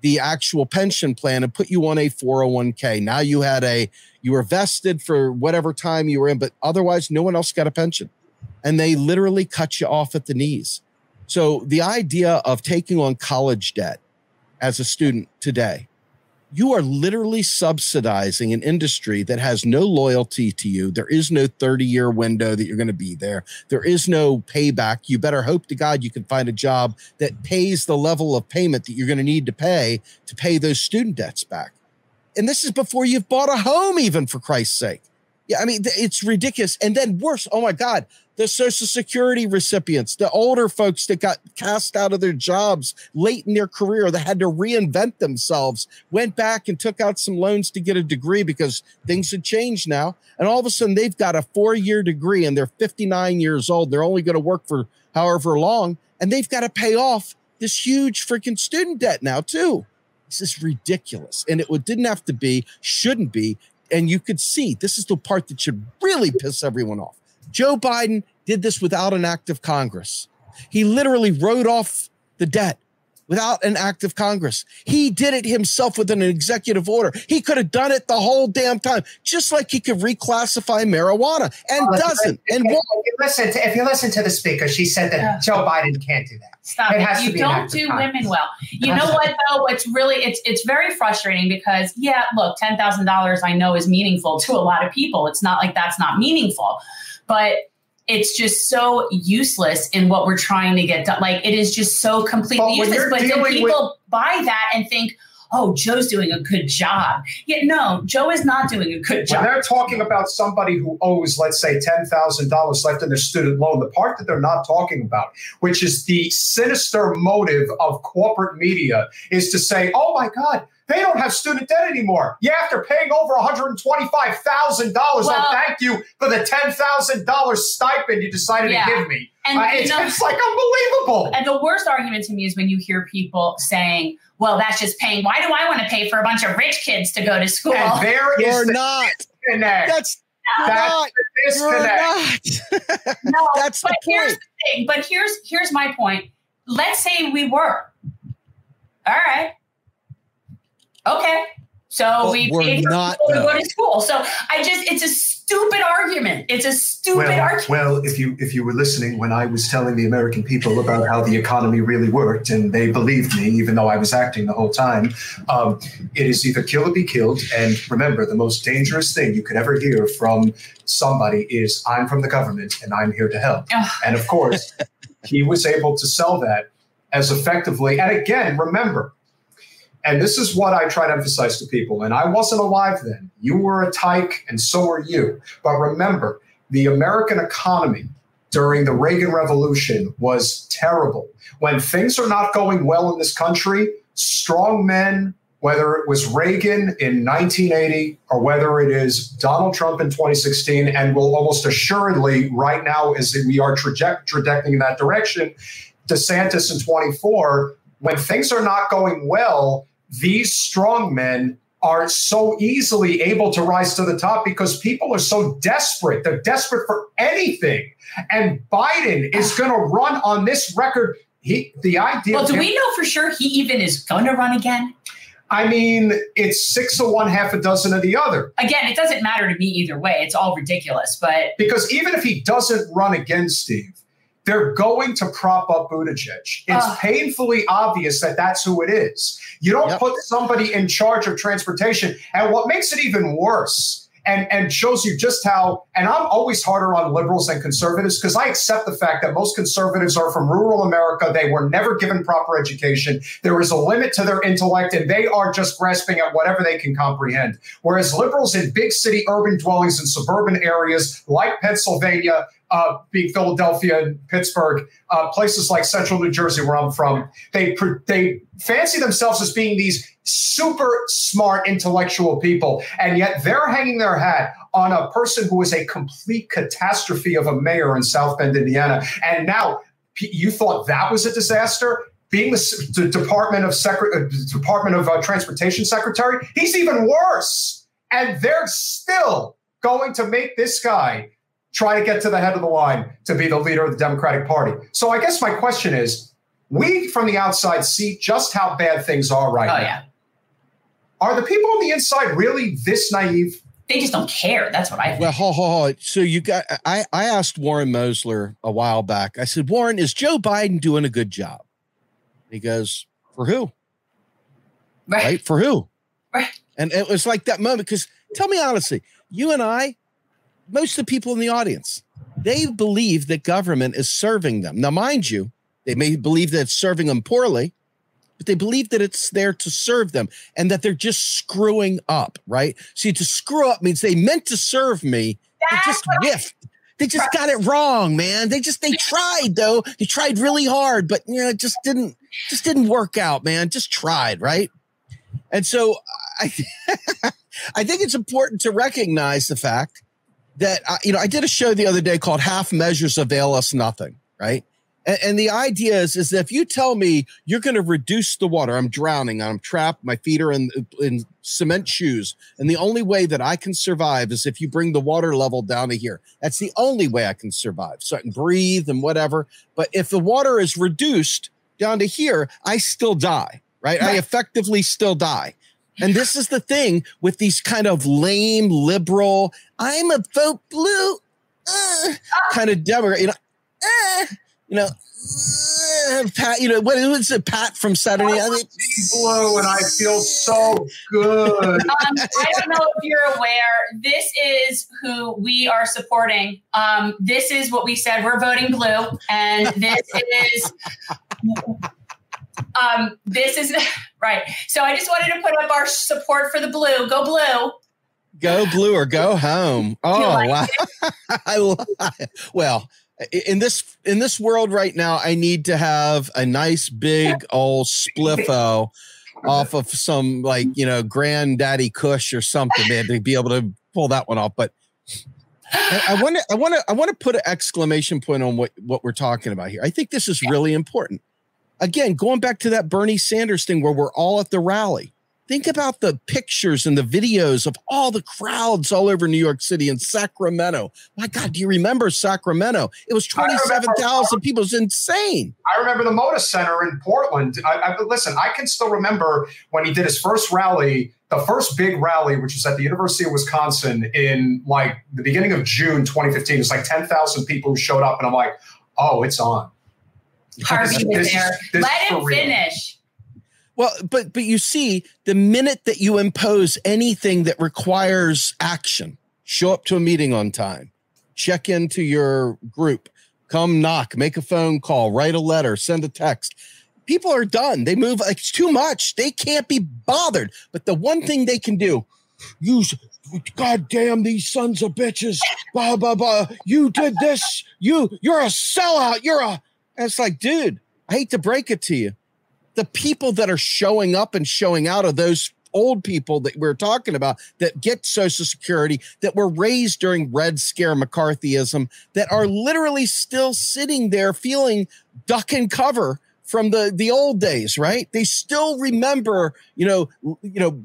the actual pension plan and put you on a 401k. Now you had a, you were vested for whatever time you were in, but otherwise no one else got a pension. And they literally cut you off at the knees. So the idea of taking on college debt as a student today you are literally subsidizing an industry that has no loyalty to you. There is no 30 year window that you're going to be there. There is no payback. You better hope to God you can find a job that pays the level of payment that you're going to need to pay to pay those student debts back. And this is before you've bought a home, even for Christ's sake. Yeah, I mean, it's ridiculous. And then worse, oh my God, the Social Security recipients, the older folks that got cast out of their jobs late in their career that had to reinvent themselves, went back and took out some loans to get a degree because things had changed now. And all of a sudden, they've got a four year degree and they're 59 years old. They're only going to work for however long, and they've got to pay off this huge freaking student debt now, too. This is ridiculous. And it didn't have to be, shouldn't be. And you could see this is the part that should really piss everyone off Joe Biden did this without an act of Congress. He literally wrote off the debt without an act of Congress. He did it himself with an executive order. He could have done it the whole damn time, just like he could reclassify marijuana and well, doesn't. If, and if, if you listen to if you listen to the speaker, she said that uh, Joe Biden can't do that. Stop it. it. You don't do women well. You know what though? It's really it's it's very frustrating because yeah, look, ten thousand dollars I know is meaningful to a lot of people. It's not like that's not meaningful but it's just so useless in what we're trying to get done. Like it is just so completely but useless. But then people with- buy that and think, oh, Joe's doing a good job. Yet no, Joe is not doing a good job. When they're talking about somebody who owes, let's say, $10,000 left in their student loan, the part that they're not talking about, which is the sinister motive of corporate media, is to say, oh my God, they don't have student debt anymore. Yeah, after paying over $125,000, well, I thank you for the $10,000 stipend you decided yeah. to give me. And uh, it's, know, it's like unbelievable. And the worst argument to me is when you hear people saying, well, that's just paying. Why do I want to pay for a bunch of rich kids to go to school? And there You're is the not. disconnect. That's that's the disconnect. no, that's the point. Here's the thing. But here's here's my point. Let's say we were. All right. Okay. So well, we paid not, to go to school. So I just it's a stupid argument. It's a stupid well, argument. Well, if you if you were listening when I was telling the American people about how the economy really worked, and they believed me, even though I was acting the whole time, um, it is either kill or be killed. And remember, the most dangerous thing you could ever hear from somebody is "I'm from the government and I'm here to help." and of course, he was able to sell that as effectively. And again, remember and this is what I try to emphasize to people. And I wasn't alive then. You were a tyke, and so are you. But remember, the American economy during the Reagan Revolution was terrible. When things are not going well in this country, strong men, whether it was Reagan in 1980 or whether it is Donald Trump in 2016, and will almost assuredly right now, as we are trajecting in that direction, DeSantis in 24, when things are not going well, these strong men are so easily able to rise to the top because people are so desperate. They're desperate for anything. And Biden is ah. going to run on this record. He, the idea. Well, do him, we know for sure he even is going to run again? I mean, it's six of one, half a dozen of the other. Again, it doesn't matter to me either way. It's all ridiculous. But because even if he doesn't run again, Steve, they're going to prop up Buttigieg. It's uh, painfully obvious that that's who it is. You don't yep. put somebody in charge of transportation. And what makes it even worse and, and shows you just how, and I'm always harder on liberals than conservatives because I accept the fact that most conservatives are from rural America. They were never given proper education. There is a limit to their intellect and they are just grasping at whatever they can comprehend. Whereas liberals in big city urban dwellings in suburban areas like Pennsylvania, uh, being Philadelphia and Pittsburgh, uh, places like central New Jersey, where I'm from, they they fancy themselves as being these super smart intellectual people, and yet they're hanging their hat on a person who is a complete catastrophe of a mayor in South Bend, Indiana. And now you thought that was a disaster. Being the, Department of Secret, uh, Department of uh, Transportation Secretary, he's even worse. And they're still going to make this guy try to get to the head of the line to be the leader of the Democratic Party. So I guess my question is we from the outside see just how bad things are right oh, now. Yeah. Are the people on the inside really this naive? They just don't care. That's what I think. Well, hold, hold, So you got I, I asked Warren Mosler a while back. I said, Warren, is Joe Biden doing a good job? He goes, For who? Right. right? For who? Right. And it was like that moment because tell me honestly, you and I, most of the people in the audience, they believe that government is serving them. Now, mind you, they may believe that it's serving them poorly, but they believe that it's there to serve them and that they're just screwing up, right? See, to screw up means they meant to serve me, they just whiffed. They just got it wrong, man. They just they tried though. They tried really hard, but you know, it just didn't just didn't work out, man. Just tried, right? And so I I think it's important to recognize the fact that uh, you know I did a show the other day called "Half Measures Avail Us Nothing," right? And, and the idea is is that if you tell me you're going to reduce the water, I'm drowning, I'm trapped, my feet are in in cement shoes, and the only way that I can survive is if you bring the water level down to here. That's the only way I can survive. So I can breathe and whatever. But if the water is reduced down to here, I still die, right? I effectively still die. And this is the thing with these kind of lame liberal, I'm a vote blue uh, kind of Democrat, you know, uh, you know, uh, Pat, you know, what was it, Pat from Saturday? I mean, Blue, and I feel so good. Um, I don't know if you're aware. This is who we are supporting. Um, this is what we said. We're voting blue, and this is. Um, this is right. So I just wanted to put up our support for the blue. Go blue. go blue or go home. Oh, like wow. Well, in this in this world right now, I need to have a nice big old spliffo off of some like you know granddaddy Kush or something, man, to be able to pull that one off. But I want to I want to I want to put an exclamation point on what what we're talking about here. I think this is really important. Again, going back to that Bernie Sanders thing where we're all at the rally. Think about the pictures and the videos of all the crowds all over New York City and Sacramento. My God, do you remember Sacramento? It was 27,000 people. It was insane. I remember the Moda Center in Portland. I, I, listen, I can still remember when he did his first rally, the first big rally, which was at the University of Wisconsin in like the beginning of June 2015. It's like 10,000 people who showed up, and I'm like, oh, it's on. Harvey This- was this is- there. this Let him finish. Well, but but you see, the minute that you impose anything that requires action, show up to a meeting on time, check into your group, come knock, make a phone call, write a letter, send a text. People are done. They move like it's too much. They can't be bothered. But the one thing they can do, use God damn these sons of bitches. Blah blah blah. You did this. You you're a sellout. You're a and it's like, dude, I hate to break it to you. The people that are showing up and showing out are those old people that we're talking about that get social security that were raised during red scare mccarthyism that are literally still sitting there feeling duck and cover from the the old days right? They still remember you know you know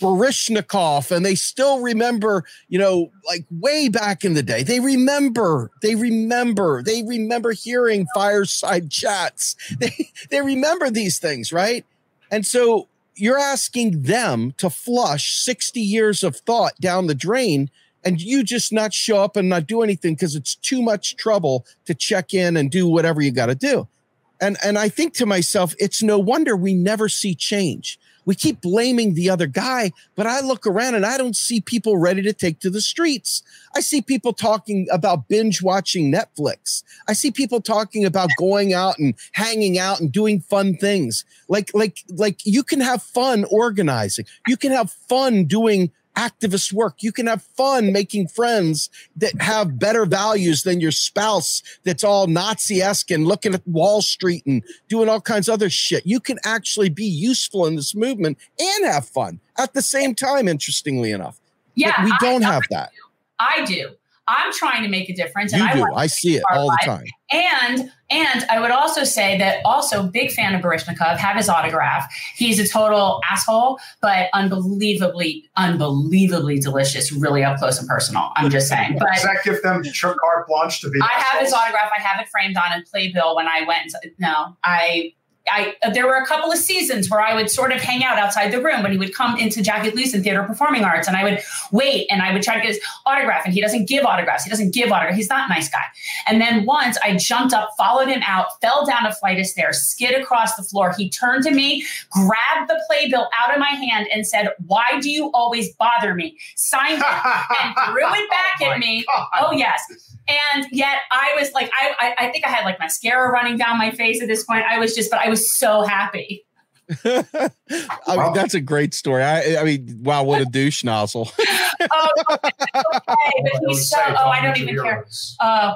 Baryshnikov and they still remember, you know, like way back in the day. They remember, they remember, they remember hearing fireside chats. They they remember these things, right? And so you're asking them to flush 60 years of thought down the drain and you just not show up and not do anything because it's too much trouble to check in and do whatever you got to do. And and I think to myself, it's no wonder we never see change. We keep blaming the other guy, but I look around and I don't see people ready to take to the streets. I see people talking about binge watching Netflix. I see people talking about going out and hanging out and doing fun things. Like like like you can have fun organizing. You can have fun doing activist work. You can have fun making friends that have better values than your spouse that's all Nazi-esque and looking at Wall Street and doing all kinds of other shit. You can actually be useful in this movement and have fun at the same time, interestingly enough. Yeah, But we don't have that. I do. I'm trying to make a difference, and You I do. I see it our all the time. And and I would also say that also big fan of Baryshnikov, have his autograph. He's a total asshole, but unbelievably, unbelievably delicious, really up close and personal. I'm just saying. But Does that give them carte blanche to be? I have his autograph. I have it framed on a playbill when I went. No, I I uh, there were a couple of seasons where I would sort of hang out outside the room when he would come into Jackie Gleason Theater Performing Arts, and I would wait and I would try to get his autograph, and he doesn't give autographs. He doesn't give autographs. He's not a nice guy. And then once I jumped up, followed him out, fell down a flight of stairs, skid across the floor. He turned to me, grabbed the playbill out of my hand, and said, "Why do you always bother me?" Signed it and threw it back Oh at me. God. Oh yes. And yet I was like, I, I I think I had like mascara running down my face at this point. I was just, but I was so happy. I mean, that's a great story. I, I mean, wow, what a douche nozzle. Oh, okay. But he's so. Oh, I don't even care. Uh,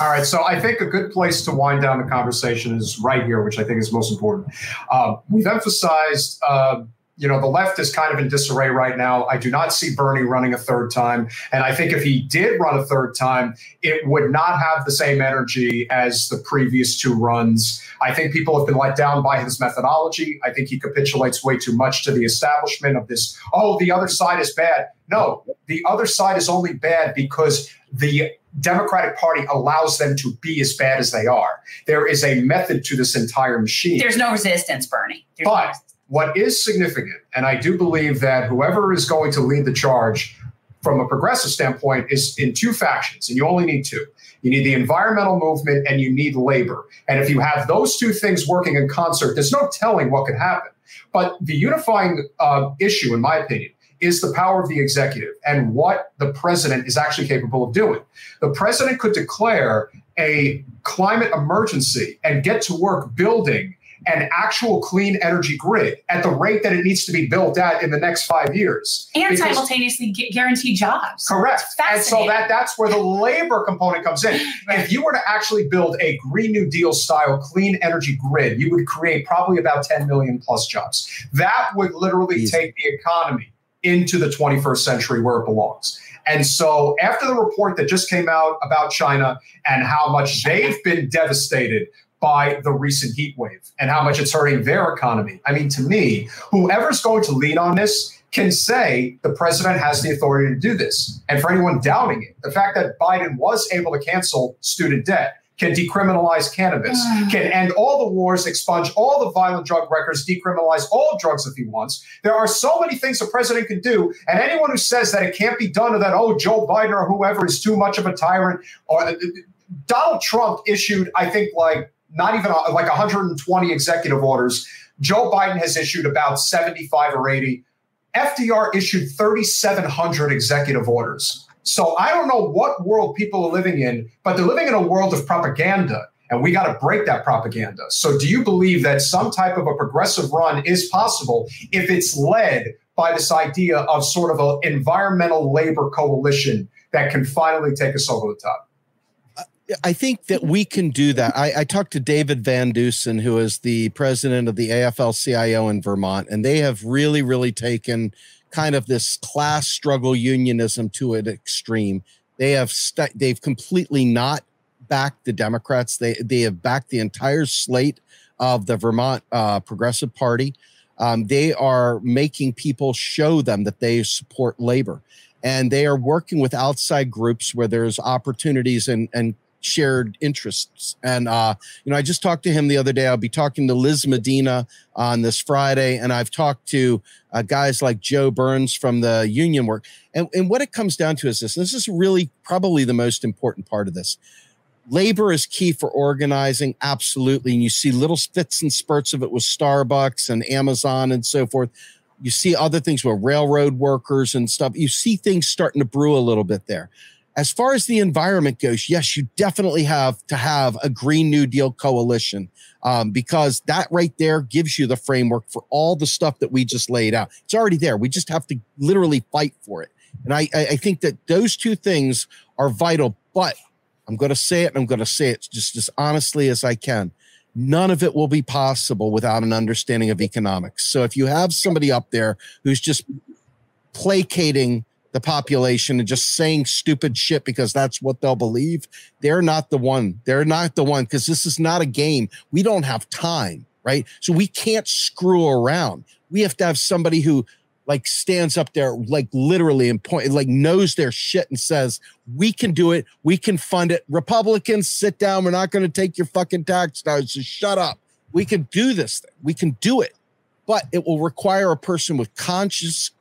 All right, so I think a good place to wind down the conversation is right here, which I think is most important. Uh, we've emphasized, uh, you know, the left is kind of in disarray right now. I do not see Bernie running a third time, and I think if he did run a third time, it would not have the same energy as the previous two runs. I think people have been let down by his methodology. I think he capitulates way too much to the establishment of this. Oh, the other side is bad. No, the other side is only bad because the Democratic Party allows them to be as bad as they are. There is a method to this entire machine. there's no resistance, Bernie. There's no But resistance. What is significant, and I do believe that whoever is going to lead the charge from a progressive standpoint is in two factions, and you only need two. You need the environmental movement and you need labor. And if you have those two things working in concert, there's no telling what could happen. But the unifying uh, issue, in my opinion, is the power of the executive and what the president is actually capable of doing. The president could declare a climate emergency and get to work building an actual clean energy grid at the rate that it needs to be built at in the next five years. and Because- simultaneously gu- guarantee jobs. Correct. And so that that's where the labor component comes in. If you were to actually build a Green New Deal style clean energy grid, you would create probably about 10 million plus jobs. That would literally Easy. take the economy into the 21st century where it belongs. And so after the report that just came out about China and how much they've been devastated by the recent heat wave and how much it's hurting their economy. I mean, to me, whoever's going to lead on this can say the president has the authority to do this. And for anyone doubting it, the fact that Biden was able to cancel student debt, can decriminalize cannabis, can end all the wars, expunge all the violent drug records, decriminalize all drugs if he wants. There are so many things the president can do. And anyone who says that it can't be done or that, oh, Joe Biden or whoever is too much of a tyrant, or uh, Donald Trump issued, I think, like not even uh, like 120 executive orders. Joe Biden has issued about 75 or 80. FDR issued 3,700 executive orders. So I don't know what world people are living in, but they're living in a world of propaganda, and we got to break that propaganda. So do you believe that some type of a progressive run is possible if it's led by this idea of sort of an environmental labor coalition that can finally take us over the top? I think that we can do that. I, I talked to David Van Deusen, who is the president of the AFL CIO in Vermont, and they have really, really taken kind of this class struggle unionism to an extreme. They have st- they've completely not backed the Democrats. They they have backed the entire slate of the Vermont uh, Progressive Party. Um, they are making people show them that they support labor, and they are working with outside groups where there's opportunities and and shared interests. And uh, you know, I just talked to him the other day. I'll be talking to Liz Medina on this Friday, and I've talked to uh, guys like Joe Burns from the union work. And, and what it comes down to is this: this is really probably the most important part of this. Labor is key for organizing, absolutely. And you see little fits and spurts of it with Starbucks and Amazon and so forth. You see other things with railroad workers and stuff. You see things starting to brew a little bit there as far as the environment goes, yes, you definitely have to have a Green New Deal coalition um, because that right there gives you the framework for all the stuff that we just laid out. It's already there. We just have to literally fight for it. And I, I think that those two things are vital. But I'm going to say it, and I'm going to say it just as honestly as I can. None of it will be possible without an understanding of economics. So if you have somebody up there who's just placating the population and just saying stupid shit because that's what they'll believe. They're not the one. They're not the one because this is not a game. We don't have time, right? So we can't screw around. We have to have somebody who like stands up there, like literally and point, like knows their shit and says, we can do it. We can fund it. Republicans, sit down. We're not going to take your fucking tax dollars. So shut up. We can do this thing. We can do it, but it will require a person with conscious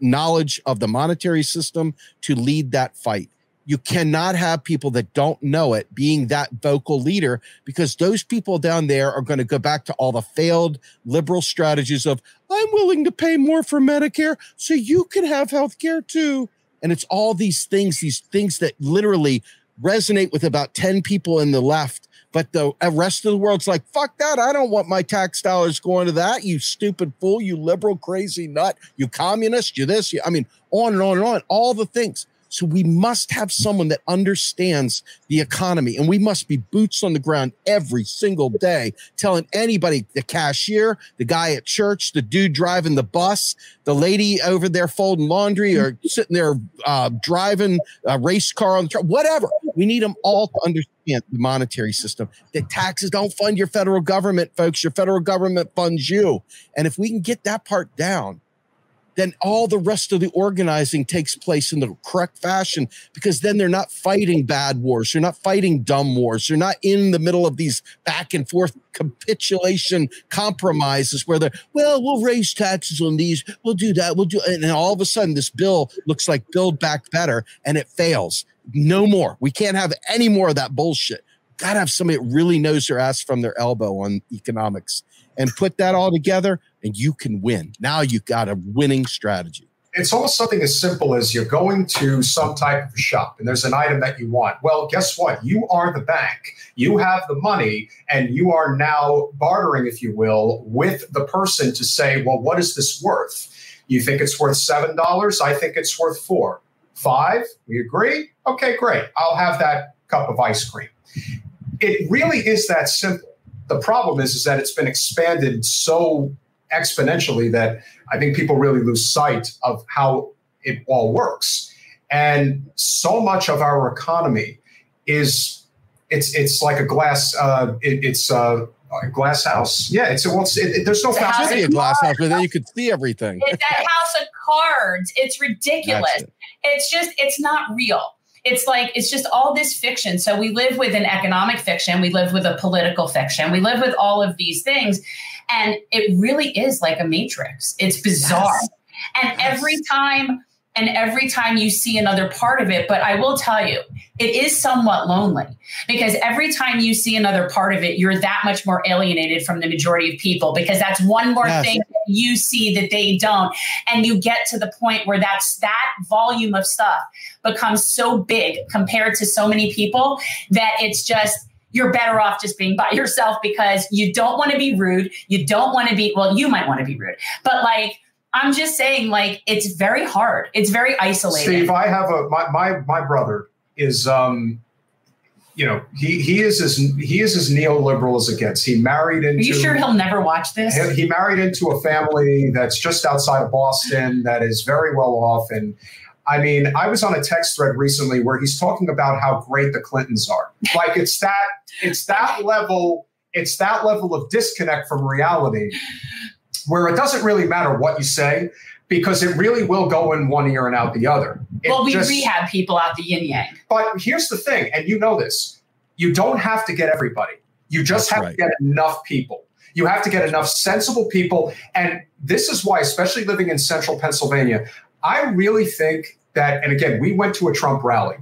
knowledge of the monetary system to lead that fight. You cannot have people that don't know it being that vocal leader because those people down there are going to go back to all the failed liberal strategies of, I'm willing to pay more for Medicare so you can have health care too. And it's all these things, these things that literally resonate with about 10 people in the left but the uh, rest of the world's like, fuck that. I don't want my tax dollars going to that. You stupid fool, you liberal, crazy nut, you communist, you this, you, I mean, on and on and on, all the things. So we must have someone that understands the economy and we must be boots on the ground every single day telling anybody, the cashier, the guy at church, the dude driving the bus, the lady over there folding laundry or sitting there uh, driving a race car on the truck, whatever. We need them all to understand the monetary system. That taxes don't fund your federal government, folks. Your federal government funds you. And if we can get that part down, then all the rest of the organizing takes place in the correct fashion because then they're not fighting bad wars. They're not fighting dumb wars. They're not in the middle of these back and forth capitulation compromises where they're, well, we'll raise taxes on these, we'll do that, we'll do, and then all of a sudden this bill looks like Build Back Better and it fails. No more. We can't have any more of that bullshit. Got to have somebody that really knows their ass from their elbow on economics and put that all together and you can win. Now you've got a winning strategy. It's almost something as simple as you're going to some type of shop and there's an item that you want. Well, guess what? You are the bank. You have the money and you are now bartering, if you will, with the person to say, well, what is this worth? You think it's worth $7? I think it's worth four. Five? We agree? Okay, great. I'll have that cup of ice cream. It really is that simple. The problem is, is that it's been expanded so exponentially that I think people really lose sight of how it all works. And so much of our economy is it's it's like a glass uh, it, it's uh, a glass house. Yeah, it's a, well, it's, it, it, there's no it's a, a glass house, but then you could see everything. It's a house of cards. It's ridiculous. It. It's just it's not real it's like it's just all this fiction so we live with an economic fiction we live with a political fiction we live with all of these things and it really is like a matrix. It's bizarre. Yes. And yes. every time, and every time you see another part of it, but I will tell you, it is somewhat lonely because every time you see another part of it, you're that much more alienated from the majority of people because that's one more yes. thing that you see that they don't. And you get to the point where that's that volume of stuff becomes so big compared to so many people that it's just you're better off just being by yourself because you don't want to be rude. You don't want to be, well, you might want to be rude, but like, I'm just saying, like, it's very hard. It's very isolated. Steve, I have a, my, my, my brother is, um, you know, he, he is as he is as neoliberal as it gets. He married into. Are you sure he'll never watch this? He, he married into a family that's just outside of Boston that is very well off, and I mean, I was on a text thread recently where he's talking about how great the Clintons are. Like it's that it's that level it's that level of disconnect from reality where it doesn't really matter what you say because it really will go in one ear and out the other. It well, we just, rehab people out the yin yang. But here's the thing, and you know this: you don't have to get everybody. You just That's have right. to get enough people. You have to get enough sensible people. And this is why, especially living in central Pennsylvania, I really think that, and again, we went to a Trump rally.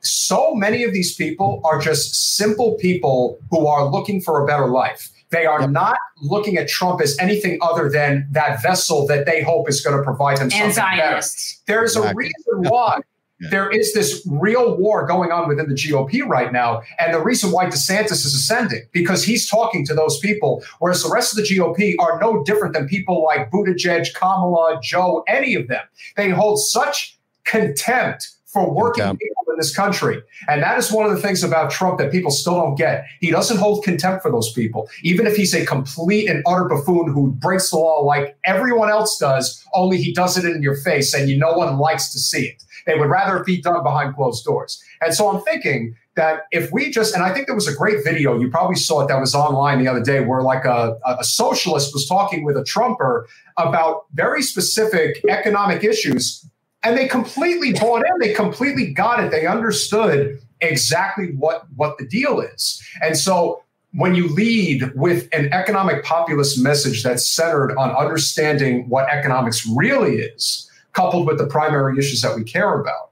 So many of these people are just simple people who are looking for a better life. They are yep. not looking at Trump as anything other than that vessel that they hope is going to provide them and something Zionists. better. There's exactly. a reason why yeah. there is this real war going on within the GOP right now. And the reason why DeSantis is ascending, because he's talking to those people, whereas the rest of the GOP are no different than people like Buttigieg, Kamala, Joe, any of them. They hold such contempt for working contempt. people in this country. And that is one of the things about Trump that people still don't get. He doesn't hold contempt for those people, even if he's a complete and utter buffoon who breaks the law like everyone else does, only he does it in your face and you no one likes to see it. They would rather it be done behind closed doors. And so I'm thinking that if we just, and I think there was a great video, you probably saw it that was online the other day, where like a, a socialist was talking with a Trumper about very specific economic issues and they completely bought in. They completely got it. They understood exactly what what the deal is. And so when you lead with an economic populist message that's centered on understanding what economics really is, coupled with the primary issues that we care about,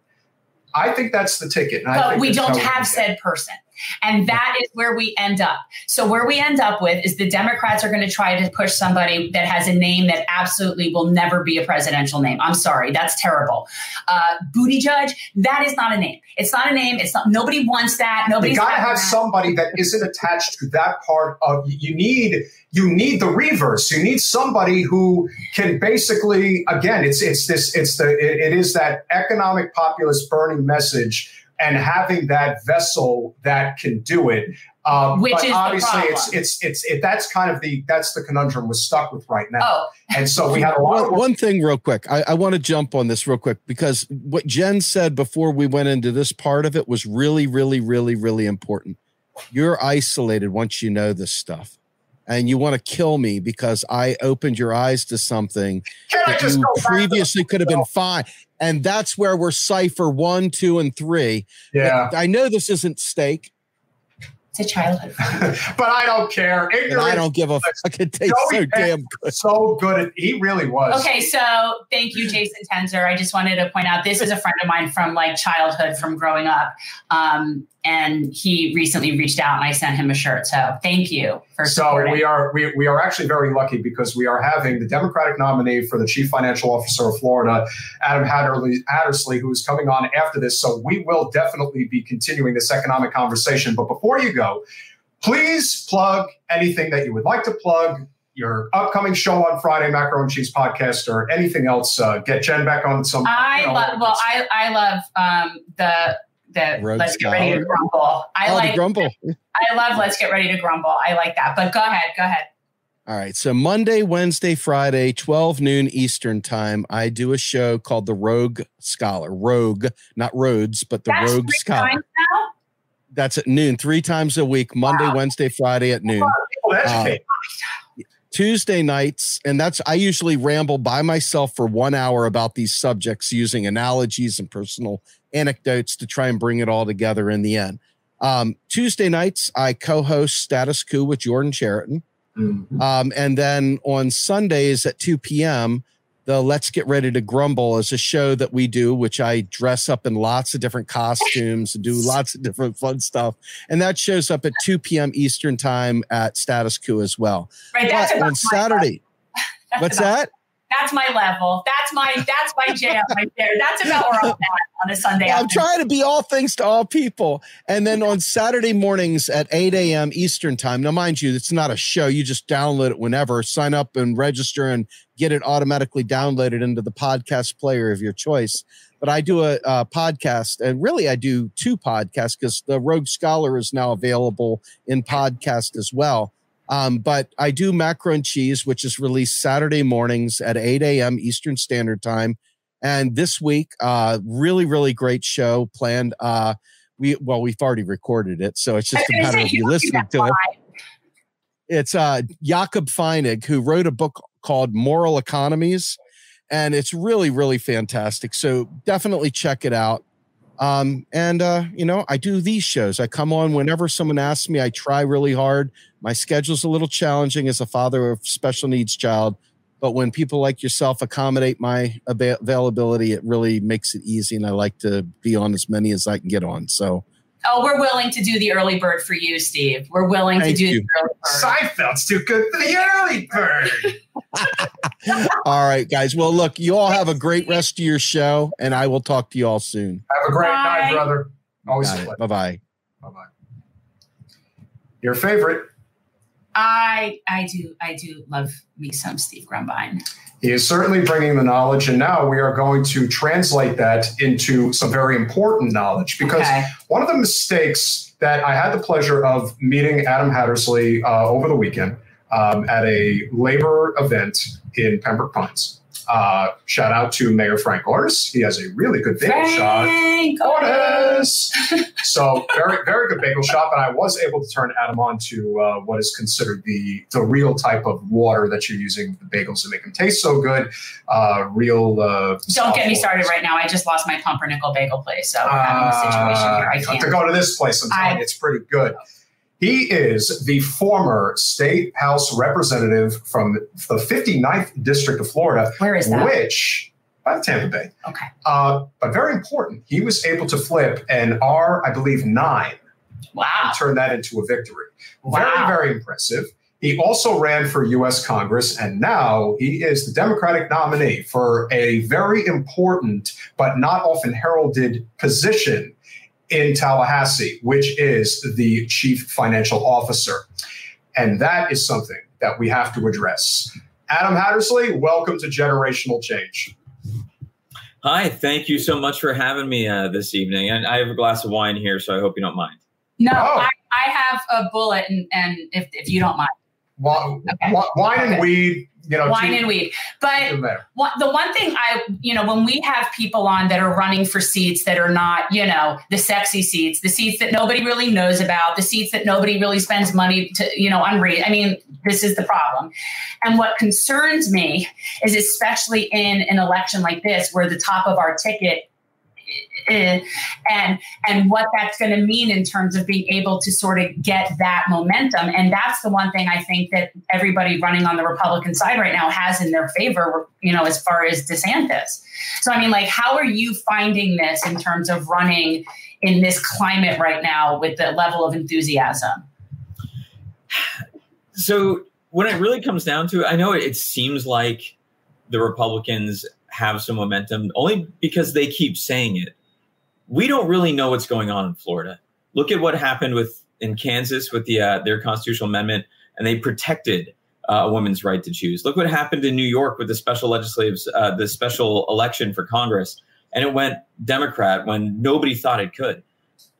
I think that's the ticket. but we don't have said person. And that is where we end up. So, where we end up with is the Democrats are going to try to push somebody that has a name that absolutely will never be a presidential name. I'm sorry, that's terrible. Uh, judge. that is not a name. It's not a name. It's not. Nobody wants that. Nobody. You got to have that. somebody that isn't attached to that part of. You need you need the reverse. You need somebody who can basically again. It's it's this. It's the it, it is that economic populist burning message and having that vessel that can do it. Um, Which is obviously it's it's it's it, that's kind of the that's the conundrum we're stuck with right now. Oh. And so we had a lot. One, one thing, real quick, I, I want to jump on this real quick because what Jen said before we went into this part of it was really, really, really, really important. You're isolated once you know this stuff and you want to kill me because I opened your eyes to something Can that you previously could have been fine and that's where we're cipher one, two, and three. Yeah, I know this isn't steak. It's a childhood, but I don't care. Ignorance, I don't give a fuck. It tastes so damn good. So good. He really was. Okay, so thank you, Jason Tenzer. I just wanted to point out this is a friend of mine from like childhood, from growing up. Um, and he recently reached out and I sent him a shirt. So thank you for so supporting. we are we, we are actually very lucky because we are having the Democratic nominee for the chief financial officer of Florida, Adam Hattersley, Hattersley, who is coming on after this. So we will definitely be continuing this economic conversation. But before you go, please plug anything that you would like to plug. Your upcoming show on Friday, Macro and Cheese podcast, or anything else. Uh, get Jen back on some. I you know, love. Well, I I love um, the the Rogue let's Scholar. get ready to grumble. I oh, like grumble. I love let's get ready to grumble. I like that. But go ahead, go ahead. All right. So Monday, Wednesday, Friday, 12 noon Eastern time, I do a show called The Rogue Scholar. Rogue, not Rhodes, but the That's Rogue Scholar. That's at noon, three times a week, Monday, wow. Wednesday, Friday at noon. Uh, Tuesday nights, and that's I usually ramble by myself for one hour about these subjects using analogies and personal anecdotes to try and bring it all together in the end. Um, Tuesday nights, I co host Status Quo with Jordan Chariton. Mm-hmm. Um, and then on Sundays at 2 p.m., the Let's Get Ready to Grumble is a show that we do, which I dress up in lots of different costumes and do lots of different fun stuff. And that shows up at 2 p.m. Eastern time at Status Quo as well. Right. That's on Saturday. What's that? That's my level. That's my that's my jam right there. That's about where I'm at on a Sunday. I'm trying to be all things to all people. And then on Saturday mornings at 8 a.m. Eastern time. Now, mind you, it's not a show. You just download it whenever. Sign up and register and get it automatically downloaded into the podcast player of your choice. But I do a, a podcast, and really I do two podcasts because the Rogue Scholar is now available in podcast as well. Um, but I do macro and cheese, which is released Saturday mornings at 8 a.m. Eastern Standard Time. And this week, uh, really, really great show planned. Uh, we well, we've already recorded it, so it's just a matter of you listening to it. It's uh, Jakob Feinig, who wrote a book called Moral Economies, and it's really, really fantastic. So definitely check it out. Um, and uh, you know, I do these shows. I come on whenever someone asks me. I try really hard. My schedule's a little challenging as a father of special needs child, but when people like yourself accommodate my availability, it really makes it easy. And I like to be on as many as I can get on. So Oh, we're willing to do the early bird for you, Steve. We're willing Thank to do you. the early bird. Seinfeld's too good for the early bird. all right, guys. Well, look, you all have a great rest of your show, and I will talk to you all soon. Have a great Bye. night, brother. Always Bye bye. Bye bye. Your favorite. I I do I do love me some Steve Grumbine. He is certainly bringing the knowledge, and now we are going to translate that into some very important knowledge. Because okay. one of the mistakes that I had the pleasure of meeting Adam Hattersley uh, over the weekend um, at a labor event in Pembroke Pines. Uh, shout out to Mayor Frank Ortis. He has a really good bagel Frank shop. Ortis. so very, very good bagel shop. And I was able to turn Adam on to uh, what is considered the the real type of water that you're using the bagels to make them taste so good. Uh, real. Uh, Don't get me started right now. I just lost my pumpernickel bagel place, so I'm in a situation here. I can't. To go to this place, I'm telling you, it's pretty good. He is the former state house representative from the 59th district of Florida. Where is that? Which, by Tampa Bay. Okay. Uh, but very important, he was able to flip an R, I believe, nine Wow. and turn that into a victory. Wow. Very, very impressive. He also ran for U.S. Congress, and now he is the Democratic nominee for a very important but not often heralded position in Tallahassee, which is the chief financial officer. And that is something that we have to address. Adam Hattersley, welcome to Generational Change. Hi, thank you so much for having me uh, this evening. And I have a glass of wine here, so I hope you don't mind. No, Oh. I, I have a bullet, and, and if, if you don't mind, Wine, Okay. wine and weed, you know, wine two- and weed. But one, the one thing I, you know, when we have people on that are running for seats that are not, you know, the sexy seats, the seats that nobody really knows about, the seats that nobody really spends money to, you know, unread. I mean, this is the problem. And what concerns me is especially in an election like this, where the top of our ticket eh, and and what that's going to mean in terms of being able to sort of get that momentum. And that's the one thing i think that everybody running on the republican side right now has in their favor you know as far as desantis. So i mean like how are you finding this in terms of running in this climate right now with the level of enthusiasm? So, when it really comes down to it, I know it seems like the Republicans have some momentum only because they keep saying it. We don't really know what's going on in Florida. Look at what happened with in Kansas with the uh, their constitutional amendment, and they protected uh, a woman's right to choose. Look what happened in New York with the special legislative, uh, the special election for Congress, and it went Democrat when nobody thought it could.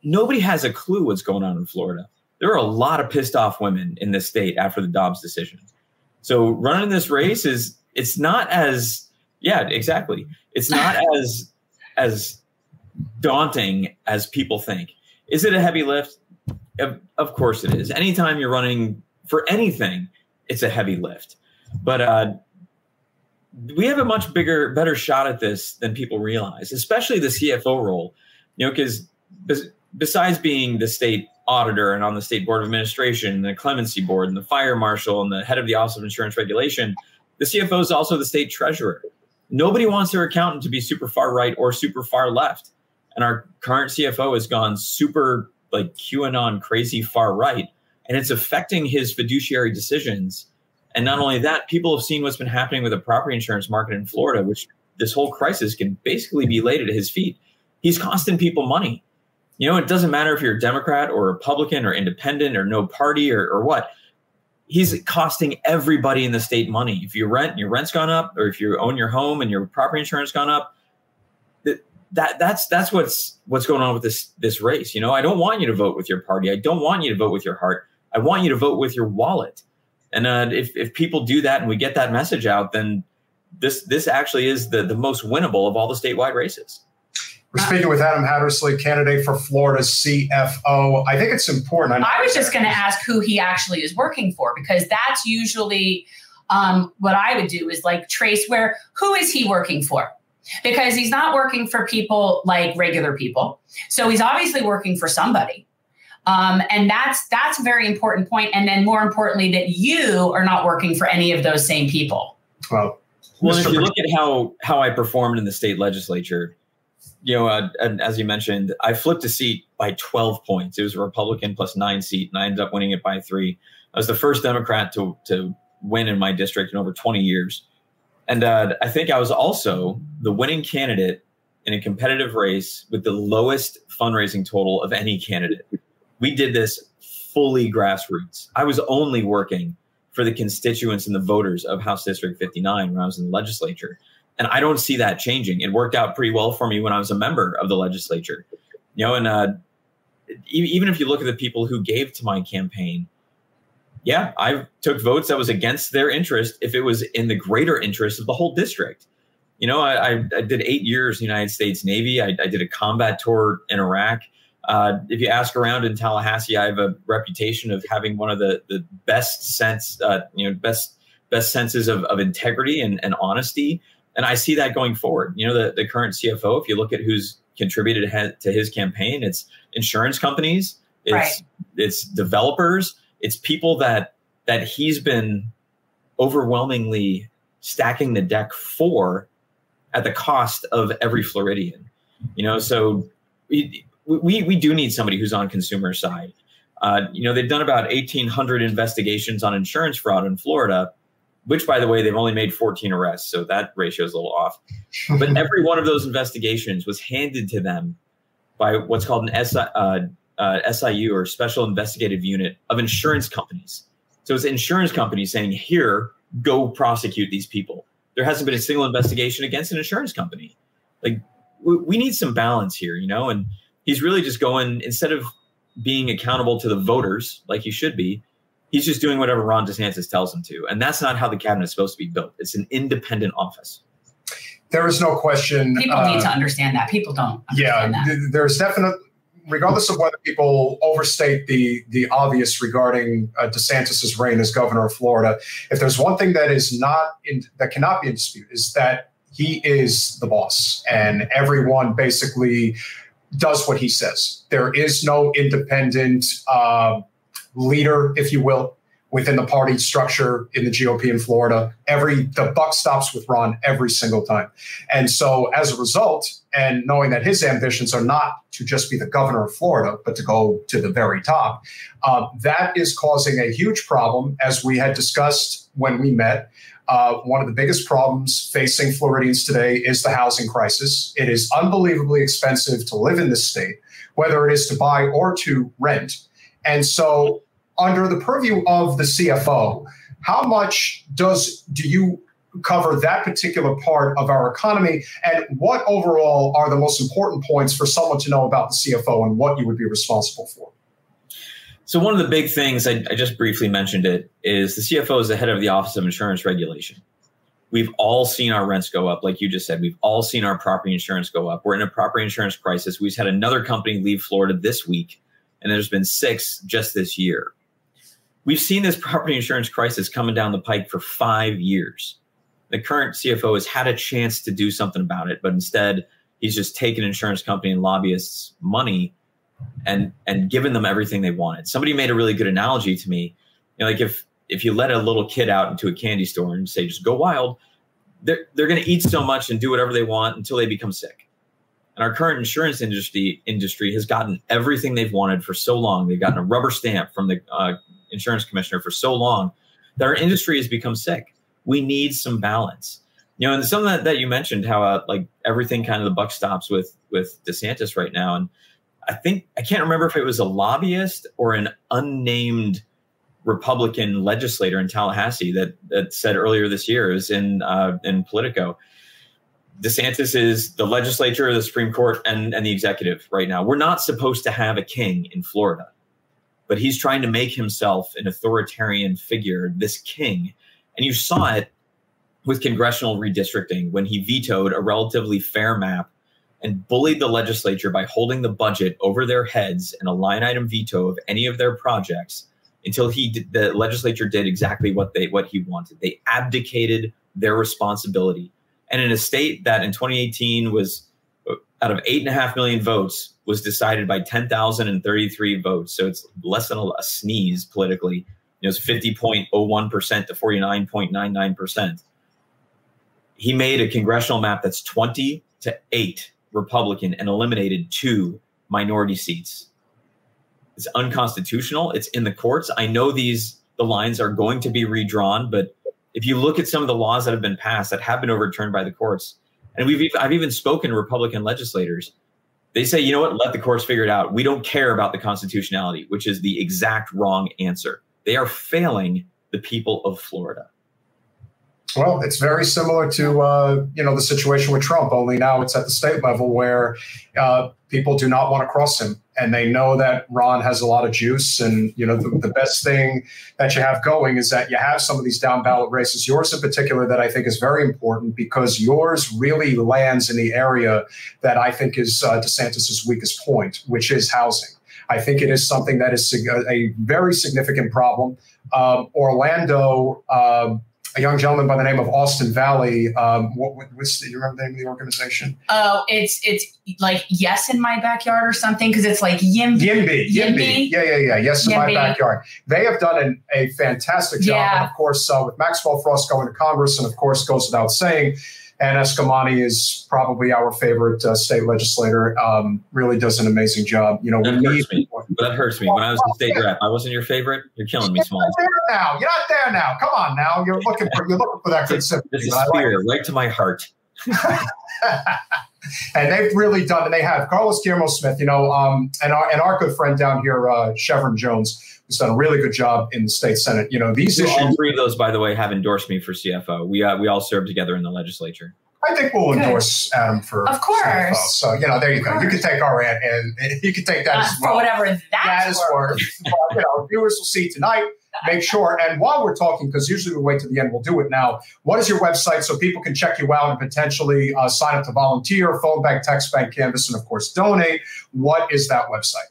Nobody has a clue what's going on in Florida. There are a lot of pissed off women in this state after the Dobbs decision. So running this race is it's not as yeah exactly it's not as as daunting as people think. Is it a heavy lift? Of, of course it is. Anytime you're running for anything, it's a heavy lift. But uh, we have a much bigger, better shot at this than people realize, especially the CFO role. You know, because besides being the state auditor and on the state board of administration, the clemency board, and the fire marshal, and the head of the Office of Insurance Regulation, the CFO is also the state treasurer. Nobody wants their accountant to be super far right or super far left. And our current CFO has gone super like QAnon crazy far right, and it's affecting his fiduciary decisions. And not only that, people have seen what's been happening with the property insurance market in Florida, which this whole crisis can basically be laid at his feet. He's costing people money. You know, it doesn't matter if you're a Democrat or Republican or independent or no party or, or what. He's costing everybody in the state money. If you rent, your rent's gone up, or if you own your home and your property insurance gone up, that, that that's that's what's what's going on with this this race. You know, I don't want you to vote with your party. I don't want you to vote with your heart. I want you to vote with your wallet. And uh, if if people do that and we get that message out, then this this actually is the the most winnable of all the statewide races. We're speaking with Adam Hattersley, candidate for Florida CFO. I think it's important. I was just going to ask who he actually is working for because that's usually um, what I would do is like trace where who is he working for? Because he's not working for people like regular people. So he's obviously working for somebody. Um, and that's that's a very important point. And then more importantly, that you are not working for any of those same people. Well, Well, if you look at how how I performed in the state legislature, you know, uh, and as you mentioned, I flipped a seat by 12 points. It was a Republican plus nine seat, and I ended up winning it by three. I was the first Democrat to to win in my district in over 20 years, and uh, I think I was also the winning candidate in a competitive race with the lowest fundraising total of any candidate. We did this fully grassroots. I was only working for the constituents and the voters of House District 59 when I was in the legislature. And I don't see that changing. It worked out pretty well for me when I was a member of the legislature. You know, and uh, even if you look at the people who gave to my campaign, yeah, I took votes that was against their interest if it was in the greater interest of the whole district. You know, I, I, did eight years in the United States Navy. I, I did a combat tour in Iraq. Uh, if you ask around in Tallahassee, I have a reputation of having one of the the best sense, uh, you know, best best senses of, of integrity and, and honesty. And I see that going forward. You know, the, the current CFO, if you look at who's contributed to his campaign, it's insurance companies, It's Right. it's developers, it's people that that he's been overwhelmingly stacking the deck for at the cost of every Floridian. You know, so we we, we do need somebody who's on consumer side. Uh, you know, they've done about 1,800 investigations on insurance fraud in Florida, which, by the way, they've only made 14 arrests. So that ratio is a little off. But every one of those investigations was handed to them by what's called an SI, uh, uh, SIU or Special Investigative Unit of insurance companies. So it's insurance companies saying, here, go prosecute these people. There hasn't been a single investigation against an insurance company. Like, we, we need some balance here, you know? And he's really just going, instead of being accountable to the voters like he should be, he's just doing whatever Ron DeSantis tells him to. And that's not how the cabinet is supposed to be built. It's an independent office. There is no question. People uh, need to understand that. People don't. yeah, that. th- there's definite, regardless of whether people overstate the the obvious regarding uh, DeSantis's reign as governor of Florida, if there's one thing that is not in that cannot be in dispute is that he is the boss, and everyone basically does what he says. There is no independent uh, leader, if you will, within the party structure in the GOP in Florida. Every the buck stops with Ron every single time. And so as a result, and knowing that his ambitions are not to just be the governor of Florida, but to go to the very top, uh, that is causing a huge problem, as we had discussed when we met. Uh, one of the biggest problems facing Floridians today is the housing crisis. It is unbelievably expensive to live in this state, whether it is to buy or to rent. And so, under the purview of the CFO, how much does do you cover that particular part of our economy, and what overall are the most important points for someone to know about the CFO and what you would be responsible for? So one of the big things I, I just briefly mentioned it is the CFO is the head of the Office of Insurance Regulation. We've all seen our rents go up, like you just said. We've all seen our property insurance go up. We're in a property insurance crisis. We've had another company leave Florida this week, and there's been six just this year. We've seen this property insurance crisis coming down the pike for five years. The current CFO has had a chance to do something about it, but instead he's just taken insurance company and lobbyists' money and and given them everything they wanted. Somebody made a really good analogy to me. You know, like if if you let a little kid out into a candy store and say just go wild, they're they're going to eat so much and do whatever they want until they become sick. And our current insurance industry industry has gotten everything they've wanted for so long. They've gotten a rubber stamp from the uh, insurance commissioner for so long that our industry has become sick. We need some balance. You know, and something that, that you mentioned, how uh, like everything kind of the buck stops with with DeSantis right now, and I think I can't remember if it was a lobbyist or an unnamed Republican legislator in Tallahassee that that said earlier this year is in uh, in Politico. DeSantis is the legislature, the Supreme Court, and and the executive right now. We're not supposed to have a king in Florida, but he's trying to make himself an authoritarian figure, this king, and you saw it with congressional redistricting when he vetoed a relatively fair map and bullied the legislature by holding the budget over their heads and a line item veto of any of their projects until he did, the legislature did exactly what they what he wanted. They abdicated their responsibility. And in a state that in 2018 was uh, out of eight and a half million votes was decided by 10,033 votes. So it's less than a, a sneeze politically. Know, it's 50.01% to 49.99%. He made a congressional map that's 20 to 8 Republican and eliminated two minority seats. It's unconstitutional. It's in the courts. I know these the lines are going to be redrawn, but if you look at some of the laws that have been passed that have been overturned by the courts, and we've I've even spoken to Republican legislators, they say, you know what, let the courts figure it out. We don't care about the constitutionality, which is the exact wrong answer. They are failing the people of Florida. Well, it's very similar to uh, you know the situation with Trump. Only now it's at the state level where uh, people do not want to cross him, and they know that Ron has a lot of juice. And you know the, the best thing that you have going is that you have some of these down ballot races. Yours in particular, that I think is very important because yours really lands in the area that I think is uh, DeSantis's weakest point, which is housing. I think it is something that is a very significant problem. Um, Orlando. um a young gentleman by the name of Austin Valley. Um, what, what, what's the, you remember the name of the organization? Oh, it's it's like yes in my backyard or something because it's like Yimby. Yimby, Yimby, yeah, yeah, yeah. Yes, in my backyard. They have done an, a fantastic job, Yeah. and of course, uh, with Maxwell Frost going to Congress, and of course, goes without saying. And Eskamani is probably our favorite uh, state legislator. Um, really does an amazing job. You know, That hurts me. That hurts me. When I was the state rep, I wasn't your favorite. You're killing me, Small. You're not there now. You're not there now. Come on now. You're looking for you're looking for that good sympathy. This is but like spear right to my heart. and they've really done, and they have Carlos Guillermo Smith, you know, um, and our and our good friend down here, uh, Shevrin Jones, who's done a really good job in the state senate. You know, these So all issues, three of those, by the way, have endorsed me for CFO. We uh, we all served together in the legislature. I think we'll Good. endorse Adam for Of course. CFO. So you know, there you go. You can take our ad, and you can take that Uh, as well. for whatever that's that is worth. worth. But, you know, viewers will see tonight. Make sure. And while we're talking, because usually we wait to the end, we'll do it now. What is your website so people can check you out and potentially uh, sign up to volunteer, phone bank, text bank, canvas, and of course donate? What is that website?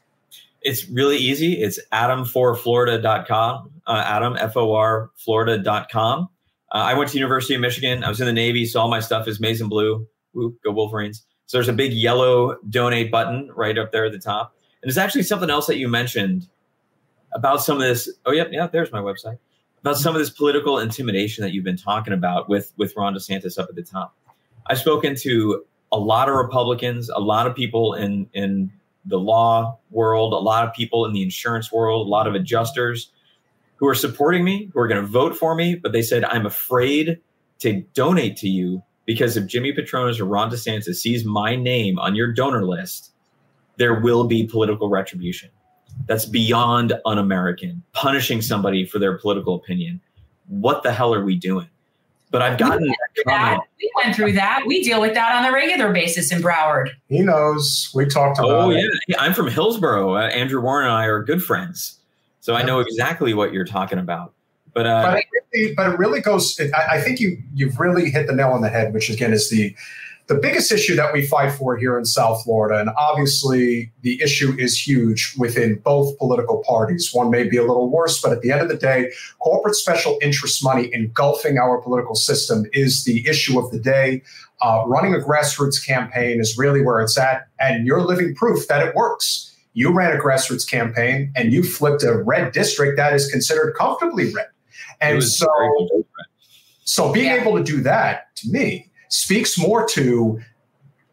It's really easy. It's adam4florida.com. Uh, Adam, F O R, Florida.com. Uh, I went to University of Michigan. I was in the Navy, so all my stuff is maize and blue. Go Wolverines. So there's a big yellow donate button right up there at the top. And there's actually something else that you mentioned about some of this. Oh, yep, yeah, there's my website. About some of this political intimidation that you've been talking about with, with Ron DeSantis up at the top. I've spoken to a lot of Republicans, a lot of people in, in the law world, a lot of people in the insurance world, a lot of adjusters who are supporting me, who are going to vote for me, but they said, I'm afraid to donate to you because if Jimmy Patronis or Ron DeSantis sees my name on your donor list, there will be political retribution. That's beyond un American, punishing somebody for their political opinion. What the hell are we doing? But I've gotten that That, comment. we went through that. We deal with that on a regular basis in Broward. He knows. We talked about Oh, yeah. yeah. I'm from Hillsborough. Uh, Andrew Warren and I are good friends. So I know exactly what you're talking about. But, uh, but it really, but it really goes. It, I, I think you you've really hit the nail on the head, which again is the the biggest issue that we fight for here in South Florida, and obviously the issue is huge within both political parties. One may be a little worse, but at the end of the day, corporate special interest money engulfing our political system is the issue of the day. Uh, running a grassroots campaign is really where it's at, and you're living proof that it works. You ran a grassroots campaign and you flipped a red district that is considered comfortably red. And so, so being Yeah. able to do that to me speaks more to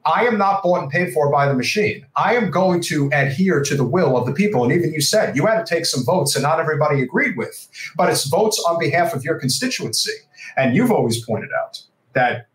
I am not bought and paid for by the machine. I am going to adhere to the will of the people. And even you said you had to take some votes and not everybody agreed with, but it's votes on behalf of your constituency. And you've always pointed out that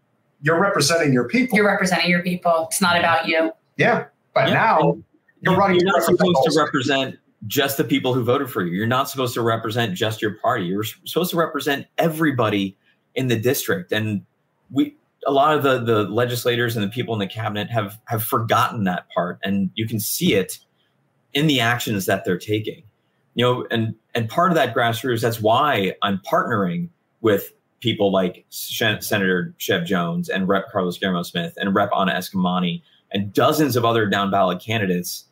you're representing your people. You're representing your people. It's not about you. yeah. But Yeah, now and you're running You're not supposed to represent just the people who voted for you. You're not supposed to represent just your party. You're supposed to represent everybody in the district. And we, a lot of the the legislators and the people in the cabinet have have forgotten that part, and you can see it in the actions that they're taking. You know, and and part of that grassroots. That's why I'm partnering with people like Sen- Senator Shev Jones and Rep. Carlos Guillermo Smith and Rep. Anna Eskamani and dozens of other down ballot candidates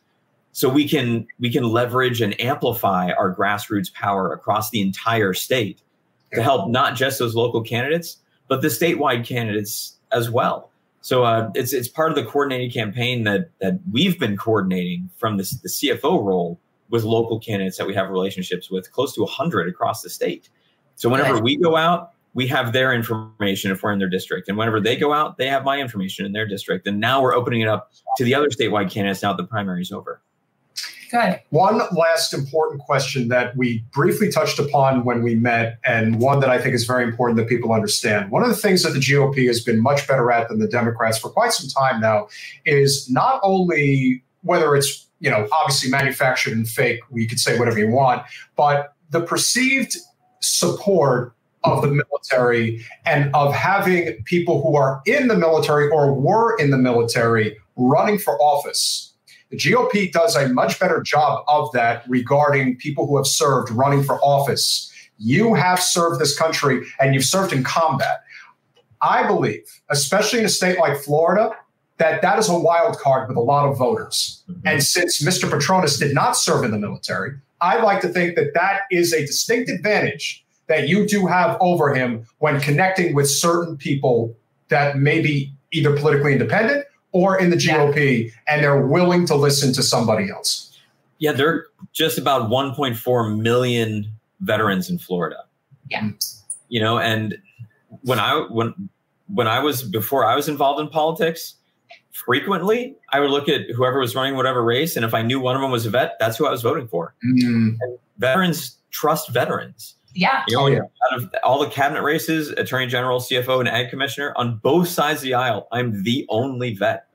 so we can we can leverage and amplify our grassroots power across the entire state to help not just those local candidates but the statewide candidates as well. So uh, it's it's part of the coordinated campaign that that we've been coordinating from this, the CFO role with local candidates that we have relationships with close to 100 across the state. So whenever Good. we go out we have their information if we're in their district. And whenever they go out they have my information in their district. And now we're opening it up to the other statewide candidates now that the primary is over One last important question that we briefly touched upon when we met, and one that I think is very important that people understand. One of the things that the GOP has been much better at than the Democrats for quite some time now is not only whether it's you know obviously manufactured and fake, we could say whatever you want, but the perceived support of the military and of having people who are in the military or were in the military running for office. The GOP does a much better job of that regarding people who have served running for office. You have served this country and you've served in combat. I believe, especially in a state like Florida, that that is a wild card with a lot of voters. Mm-hmm. And since Mr. Patronis did not serve in the military, I'd like to think that that is a distinct advantage that you do have over him when connecting with certain people that may be either politically independent or in the GOP, and they're willing to listen to somebody else. Yeah, there are just about 1.4 million veterans in Florida. Yeah. You know, and when I when when I was before I was involved in politics, frequently I would look at whoever was running whatever race, and if I knew one of them was a vet, that's who I was voting for. Mm. And veterans trust veterans. Yeah. Oh, yeah. out of all the cabinet races, attorney general, CFO, and ag commissioner, on both sides of the aisle, I'm the only vet.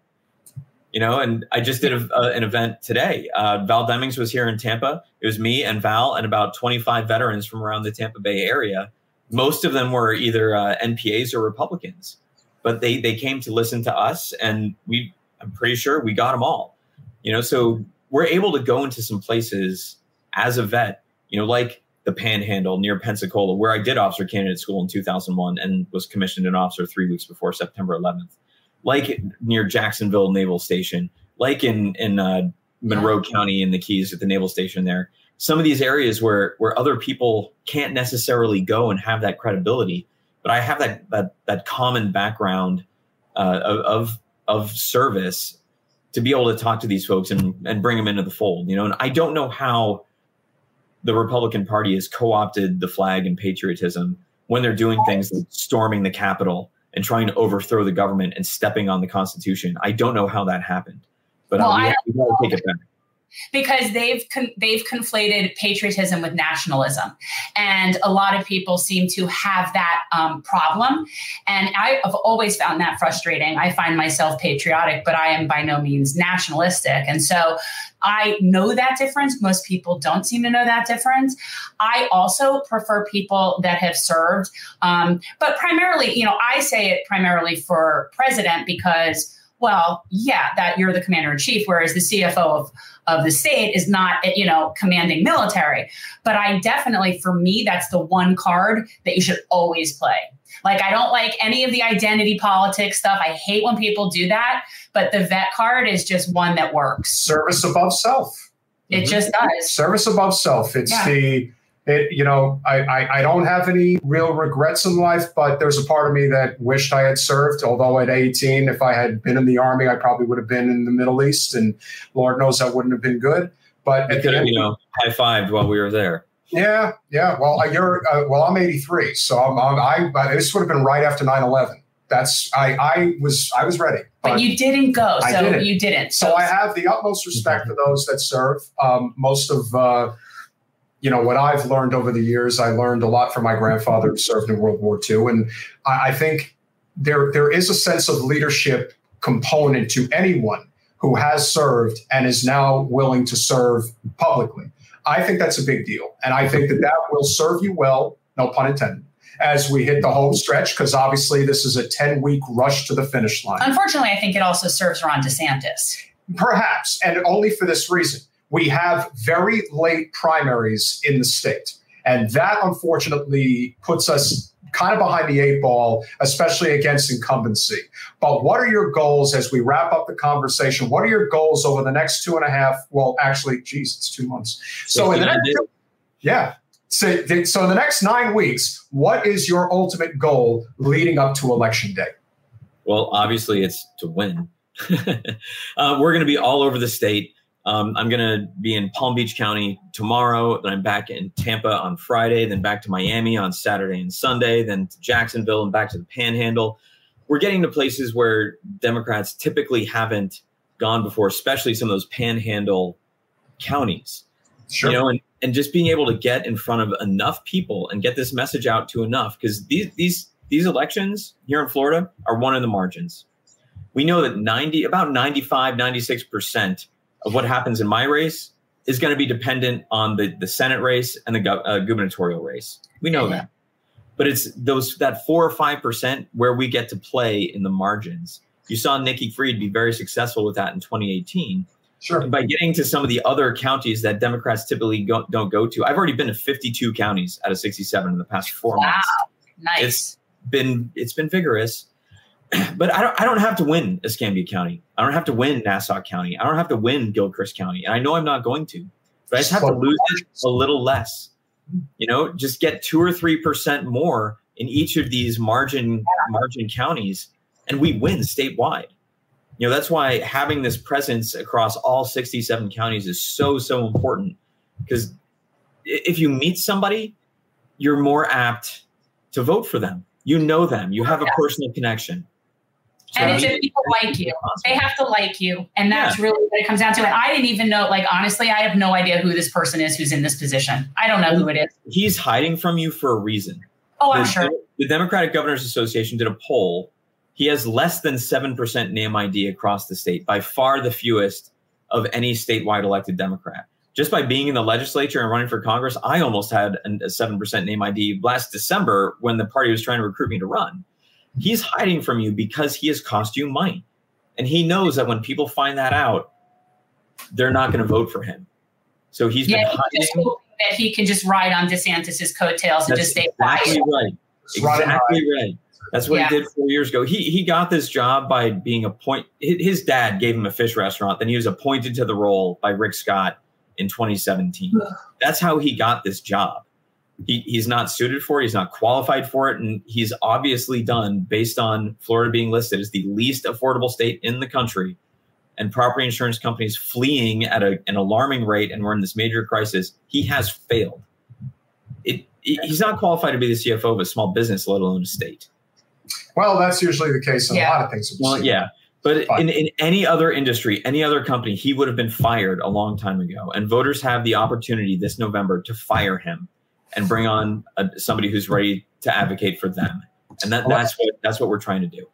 You know, and I just did a, uh, an event today. Uh, Val Demings was here in Tampa. It was me and Val and about 25 veterans from around the Tampa Bay area. Most of them were either uh, NPAs or Republicans, but they they came to listen to us, and we I'm pretty sure we got them all. You know, so we're able to go into some places as a vet. You know, like the Panhandle near Pensacola, where I did officer candidate school in 2001 and was commissioned an officer three weeks before September 11th. Like near Jacksonville Naval Station, like in in uh, Monroe County in the Keys at the Naval Station there. Some of these areas where where other people can't necessarily go and have that credibility, but I have that that that common background uh, of, of of service to be able to talk to these folks and and bring them into the fold. You know, and I don't know how the Republican Party has co-opted the flag and patriotism when they're doing things like storming the Capitol and trying to overthrow the government and stepping on the Constitution. I don't know how that happened, but Well, uh, we, I have, we gotta take it back. Because they've con- they've conflated patriotism with nationalism, and a lot of people seem to have that um, problem. And I have always found that frustrating. I find myself patriotic, but I am by no means nationalistic, and so I know that difference. Most people don't seem to know that difference. I also prefer people that have served, um, but primarily, you know, I say it primarily for president because. Well, yeah, that you're the commander in chief, whereas the CFO of of the state is not, you know, commanding military. But I definitely, for me, that's the one card that you should always play. Like, I don't like any of the identity politics stuff. I hate when people do that. But the vet card is just one that works. Service above self. It mm-hmm. just does. Service above self. It's Yeah. the it, you know, I, I, I don't have any real regrets in life, but there's a part of me that wished I had served. Although at 18, if I had been in the army, I probably would have been in the Middle East, and Lord knows that wouldn't have been good. But at could the end, you know, high fived while we were there. yeah, yeah. Well, you're uh, well. I'm 83, so I'm, I'm, I. But this would have been right after 9/11. That's I. I was I was ready. But you didn't go, I so didn't. you didn't. So I have the utmost respect for those that serve. Um, most of, uh, you know, what I've learned over the years, I learned a lot from my grandfather who served in World War II, and I, I think there there is a sense of leadership component to anyone who has served and is now willing to serve publicly. I think that's a big deal, and I think that that will serve you well. No pun intended. As we hit the home stretch, because obviously this is a 10 week rush to the finish line. Unfortunately, I think it also serves Ron DeSantis. Perhaps, and only for this reason. We have very late primaries in the state. And that unfortunately puts us kind of behind the eight ball, especially against incumbency. But what are your goals as we wrap up the conversation? What are your goals over the next two and a half? Well, actually, geez, it's two months. So in the next, yeah. So, so in the next nine weeks, what is your ultimate goal leading up to election day? Well, obviously, it's to win. uh, we're going to be all over the state. Um, I'm going to be in Palm Beach County tomorrow. Then I'm back in Tampa on Friday. Then back to Miami on Saturday and Sunday. Then to Jacksonville and back to the Panhandle. We're getting to places where Democrats typically haven't gone before, especially some of those Panhandle counties. Sure. You know, and, and just being able to get in front of enough people and get this message out to enough because these these these elections here in Florida are one in the margins. We know that 90 about 95 96% of what happens in my race is going to be dependent on the the Senate race and the gov- uh, gubernatorial race. We know that. But it's those that 4 or 5% where we get to play in the margins. You saw Nikki Fried be very successful with that in 2018 Sure. by getting to some of the other counties that Democrats typically go, don't go to. I've already been to 52 counties out of 67 in the past four Wow. months. Nice. It's been it's been vigorous, but I don't I don't have to win Escambia County. I don't have to win Nassau County. I don't have to win Gilchrist County, and I know I'm not going to. But I just have to lose it a little less. You know, just get two or three percent more in each of these margin margin counties, and we win statewide. You know, that's why having this presence across all 67 counties is so so important because if you meet somebody, you're more apt to vote for them. You know them. You have a personal connection. And it's if people like you. They have to like you. And that's really what it comes down to. And I didn't even know, like, honestly, I have no idea who this person is who's in this position. I don't know who it is. He's hiding from you for a reason. Oh, I'm sure. The Democratic Governors Association did a poll. He has less than 7% name ID across the state, by far the fewest of any statewide elected Democrat. Just by being in the legislature and running for Congress, I almost had a 7% name ID last December when the party was trying to recruit me to run. He's hiding from you because he has cost you money. And he knows that when people find that out, they're not going to vote for him. So he's Yeah, been he's hiding. just hoping that he can just ride on DeSantis's coattails and That's just stay exactly quiet. right. Just run and Exactly right. That's what Yeah. he did four years ago. He he got this job by being appointed. His dad gave him a fish restaurant. Then he was appointed to the role by Rick Scott in 2017. That's how he got this job. He, he's not suited for it. He's not qualified for it, and he's obviously done based on Florida being listed as the least affordable state in the country, and property insurance companies fleeing at a, an alarming rate, and we're in this major crisis. He has failed. It, he- he's not qualified to be the CFO of a small business, let alone a state. Well, that's usually the case in a lot of things. Well, yeah. But in, in any other industry, any other company, he would have been fired a long time ago. And voters have the opportunity this November to fire him and bring on a, somebody who's ready to advocate for them. And that, that's what that's what we're trying to do.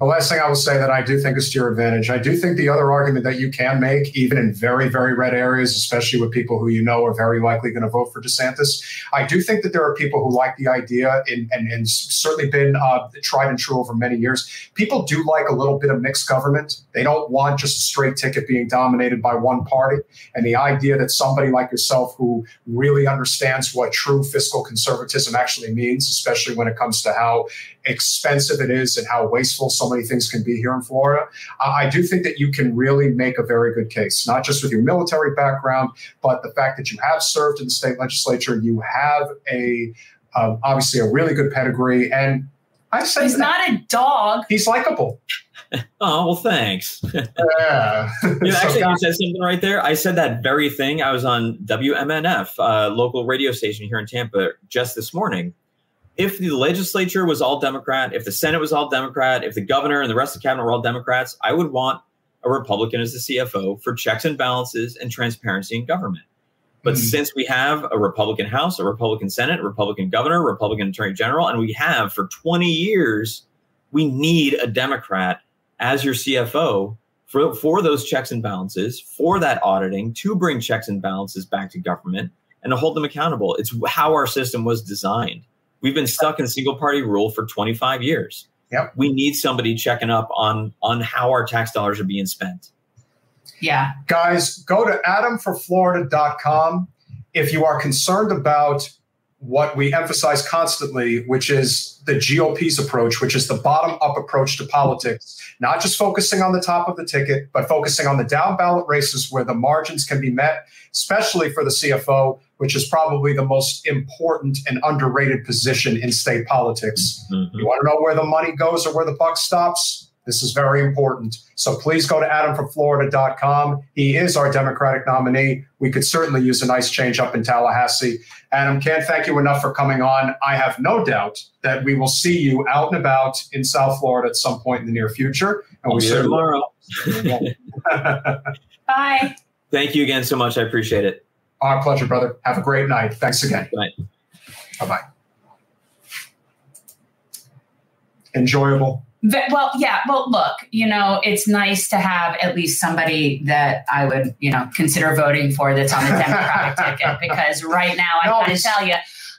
The last thing I will say that I do think is to your advantage. I do think the other argument that you can make, even in very, very red areas, especially with people who you know are very likely going to vote for DeSantis, I do think that there are people who like the idea and, and, and certainly been uh, tried and true over many years. People do like a little bit of mixed government. They don't want just a straight ticket being dominated by one party. And the idea that somebody like yourself who really understands what true fiscal conservatism actually means, especially when it comes to how expensive it is and how wasteful so many things can be here in Florida. Uh, I do think that you can really make a very good case, not just with your military background, but the fact that you have served in the state legislature, you have a uh, obviously a really good pedigree, and I say He's that not a dog. he's likable. Oh well, thanks. Yeah. You So, actually, you said something right there. I said that very thing. I was on WMNF, uh, local radio station here in Tampa, just this morning. If the legislature was all Democrat, if the Senate was all Democrat, if the governor and the rest of the cabinet were all Democrats, I would want a Republican as the CFO for checks and balances and transparency in government. But Mhm. since we have a Republican House, a Republican Senate, a Republican governor, a Republican Attorney General, and we have for 20 years, we need a Democrat as your CFO for, for those checks and balances, for that auditing, to bring checks and balances back to government and to hold them accountable. It's how our system was designed. We've been stuck in single party rule for 25 years. Yep. We need somebody checking up on on how our tax dollars are being spent. Yeah. guys, go to adamforflorida.com if you are concerned about what we emphasize constantly, which is the GOP's approach, which is the bottom up approach to politics, not just focusing on the top of the ticket, but focusing on the down ballot races where the margins can be met, especially for the CFO, which is probably the most important and underrated position in state politics. Mm-hmm. You want to know where the money goes or where the buck stops? This is very important. So please go to adamforflorida.com. He is our Democratic nominee. We could certainly use a nice change up in Tallahassee. Adam, can't thank you enough for coming on. I have no doubt that we will see you out and about in South Florida at some point in the near future. And I'll we be there tomorrow. Bye. Thank you again so much. I appreciate it. Our pleasure, brother. Have a great night. Thanks again. Good night. Bye bye. Enjoyable. Well, yeah. Well, look, you know, it's nice to have at least somebody that I would, you know, consider voting for that's on the Democratic ticket because right now I No, got to it's- tell you,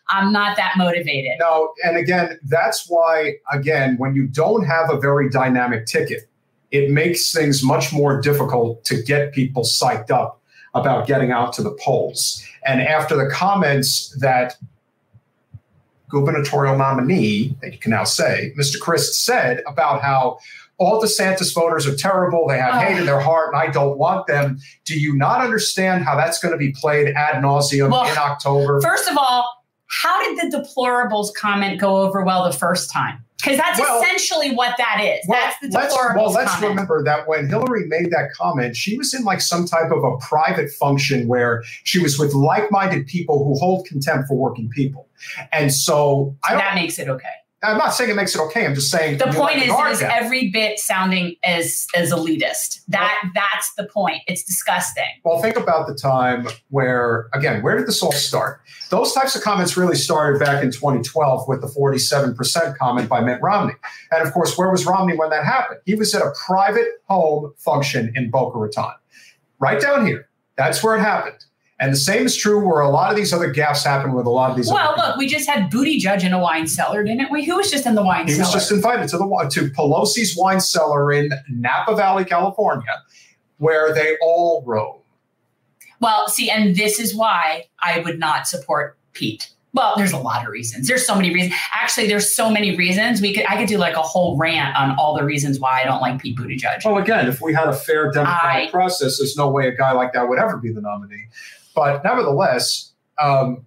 I'm not that motivated. No, and again, that's why, again, when you don't have a very dynamic ticket, it makes things much more difficult to get people psyched up about getting out to the polls. And after the comments that gubernatorial nominee, that you can now say, Mr. Crist said about how all DeSantis voters are terrible, they have Oh. hate in their heart, and I don't want them. Do you not understand how that's going to be played ad nauseum Well, in October? First of all, how did the deplorables comment go over well the first time? Because that's Well- essentially what that is. Well, that's the let's, well, let's comment. remember that when Hillary made that comment, she was in like some type of a private function where she was with like-minded people who hold contempt for working people. And so I don't that makes it okay. I'm not saying it makes it okay. I'm just saying The point is, it is every bit sounding as as elitist. That that's the point. It's disgusting. Well, think about the time where, again, where did this all start? Those types of comments really started back in 2012 with the 47% comment by Mitt Romney. And of course, where was Romney when that happened? He was at a private home function in Boca Raton, right down here. That's where it happened. And the same is true where a lot of these other gaffes happen with a lot of these. Well, look, we just had Buttigieg in a wine cellar, didn't we? Who was just in the wine He cellar? was just invited to the to Pelosi's wine cellar in Napa Valley, California, where they all roam. Well, see, and this is why I would not support Pete. Well, there's a lot of reasons. There's so many reasons. Actually, there's so many reasons. We could I could do like a whole rant on all the reasons why I don't like Pete Buttigieg. Well, again, if we had a fair democratic I- process, there's no way a guy like that would ever be the nominee. But nevertheless, um,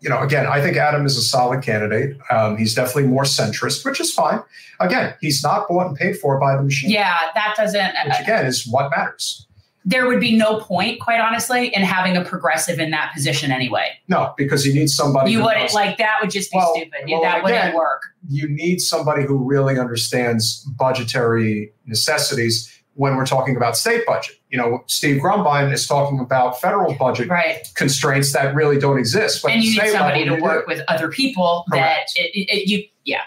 you know, again, I think Adam is a solid candidate. Um, he's definitely more centrist, which is fine. Again, he's not bought and paid for by the machine, Yeah, that doesn't. which again is what matters. there would be no point, quite honestly, in having a progressive in that position anyway. No, because you need somebody. You wouldn't knows- like that. Would just be Well, stupid. well, that wouldn't work. you need somebody who really understands budgetary necessities when we're talking about state budget. You know, Steve Grumbine is talking about federal budget Right. constraints that really don't exist. But and you need somebody level, to do. work with other people Correct. that it, it, you yeah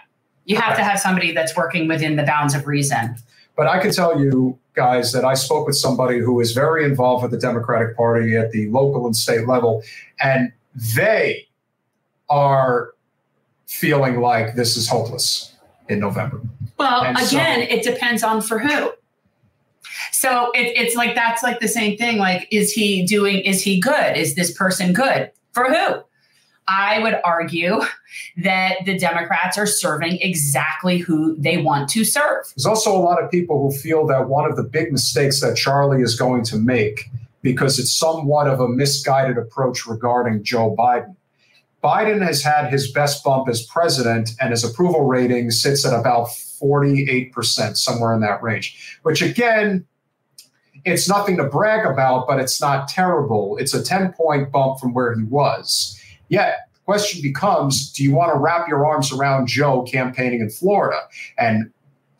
you have to have somebody that's working within the bounds of reason But I can tell you guys that I spoke with somebody who is very involved with the Democratic Party at the local and state level, and they are feeling like this is hopeless in November. well And so- again it depends on for who so it, it's like that's like the same thing like is he doing is he good? Is this person good? For who? I would argue that the democrats are serving exactly who they want to serve. There's also a lot of people who feel that one of the big mistakes that Charlie is going to make, because it's somewhat of a misguided approach regarding Joe Biden. Biden has had his best bump as president, and his approval rating sits at about 48%, somewhere in that range, which again, it's nothing to brag about, but it's not terrible. It's a 10 point bump from where he was. Yet, the question becomes do you want to wrap your arms around Joe campaigning in Florida? And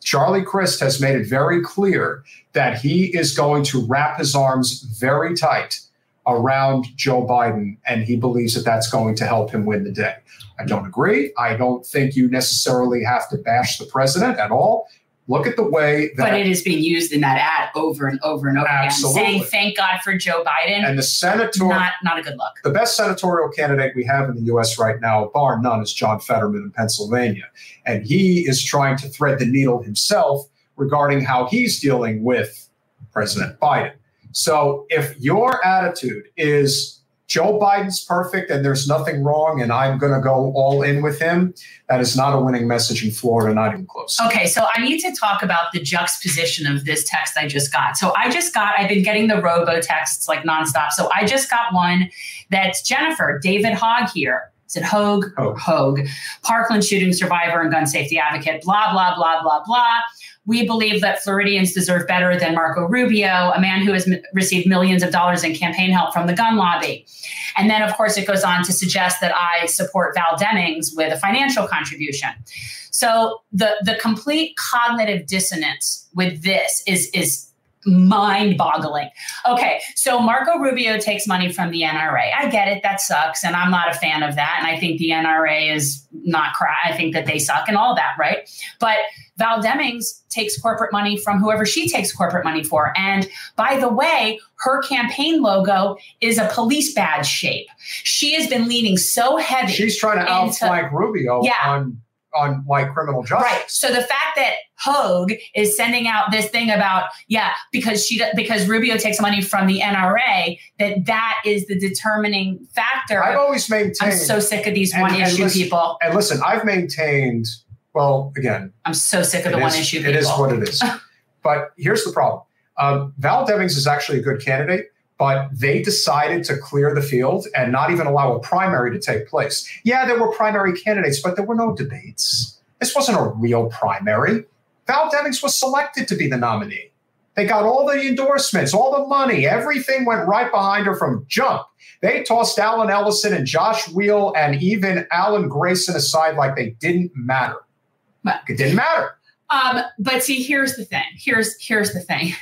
Charlie Crist has made it very clear that he is going to wrap his arms very tight around Joe Biden, and he believes that that's going to help him win the day. I don't agree. I don't think you necessarily have to bash the president at all. Look at the way that but it is being used in that ad over and over and over Absolutely. again saying thank god for joe biden and the senator not not a good look the best senatorial candidate we have in the US right now, bar none, is John Fetterman in Pennsylvania. And he is trying to thread the needle himself regarding how he's dealing with President Biden. So if your attitude is Joe Biden's perfect and there's nothing wrong and I'm going to go all in with him, that is not a winning message in Florida, not even close. Okay, so I need to talk about the juxtaposition of this text I just got. So I just got, I've been getting the robo texts like nonstop. So I just got one that's Jennifer, David Hogg here. Is it Hogue? Hogue. Hogue. Parkland shooting survivor and gun safety advocate, blah, blah, blah, blah, blah. We believe that Floridians deserve better than Marco Rubio, a man who has m- received millions of dollars in campaign help from the gun lobby. And then, of course, it goes on to suggest that I support Val Demings with a financial contribution. So the the complete cognitive dissonance with this is is mind-boggling. Okay, so Marco Rubio takes money from the NRA. I get it, that sucks, and I'm not a fan of that. And I think the NRA is not crap. I think that they suck and all that, right? But Val Demings takes corporate money from whoever she takes corporate money for. And by the way, her campaign logo is a police badge shape. She has been leaning so heavy. She's trying to into- outflank Rubio Yeah. on on like criminal justice. Right. So the fact that Hogue is sending out this thing about yeah because she because Rubio takes money from the NRA that that is the determining factor. I've always maintained I'm so sick of these And- one and issue listen- people. And listen, I've maintained, well, again, I'm so sick of the one is- issue people. it is what it is. but here's the problem. Um, Val Demings is actually a good candidate, but they decided to clear the field and not even allow a primary to take place. Yeah, there were primary candidates, but there were no debates. This wasn't a real primary. Val Demings was selected to be the nominee. They got all the endorsements, all the money, everything went right behind her from jump. They tossed Allen Ellison and Josh Weil and even Alan Grayson aside like they didn't matter. It didn't matter. Um, but see, here's the thing. Here's here's the thing.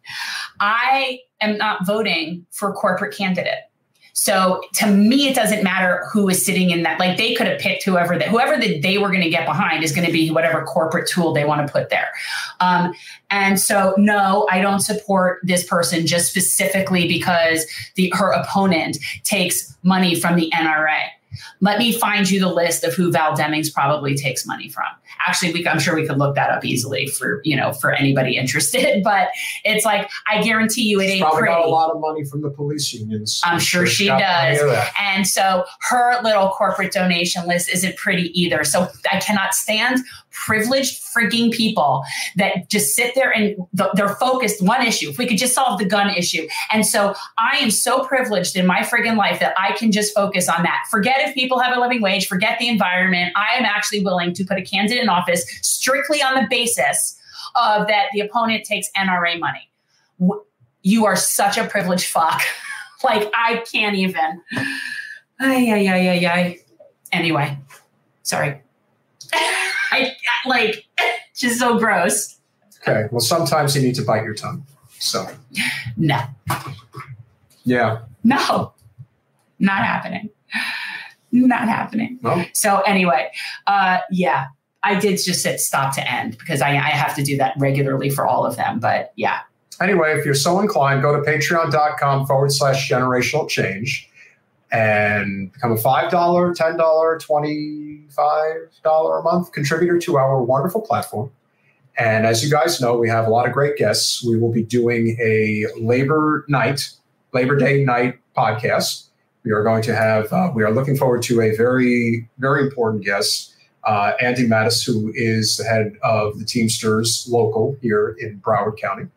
I am not voting for corporate candidate. So to me, it doesn't matter who is sitting in that. Like they could have picked whoever that whoever that they were going to get behind is going to be whatever corporate tool they want to put there. Um, and so, no, I don't support this person just specifically because the her opponent takes money from the NRA. Let me find you the list of who Val Demings probably takes money from. Actually, we, I'm sure we could look that up easily for you know for anybody interested. But it's like I guarantee you, it She's ain't probably pretty. got a lot of money from the police unions. I'm sure she does. And so her little corporate donation list isn't pretty either. So I cannot stand privileged freaking people that just sit there and th- they're focused one issue. If we could just solve the gun issue. And so I am so privileged in my friggin' life that I can just focus on that. Forget if people have a living wage, forget the environment. I am actually willing to put a candidate in office strictly on the basis of that the opponent takes NRA money. You are such a privileged fuck. like I can't even. Ay, ay, ay, ay, ay. Anyway, sorry. I like just so gross. Okay. Well, sometimes you need to bite your tongue. So, No, yeah. no, not happening. Not happening. No. So anyway, uh, yeah, I did just hit stop to end because I, I have to do that regularly for all of them. But yeah, Anyway, if you're so inclined, go to patreon.com forward slash generational change and become a $5, $10, $25 a month contributor to our wonderful platform. And as you guys know, we have a lot of great guests. We will be doing a Labor Night, Labor Day night podcast. We are going to have, uh, we are looking forward to a very, very important guest, uh, Andy Mattis, who is the head of the Teamsters local here in Broward County.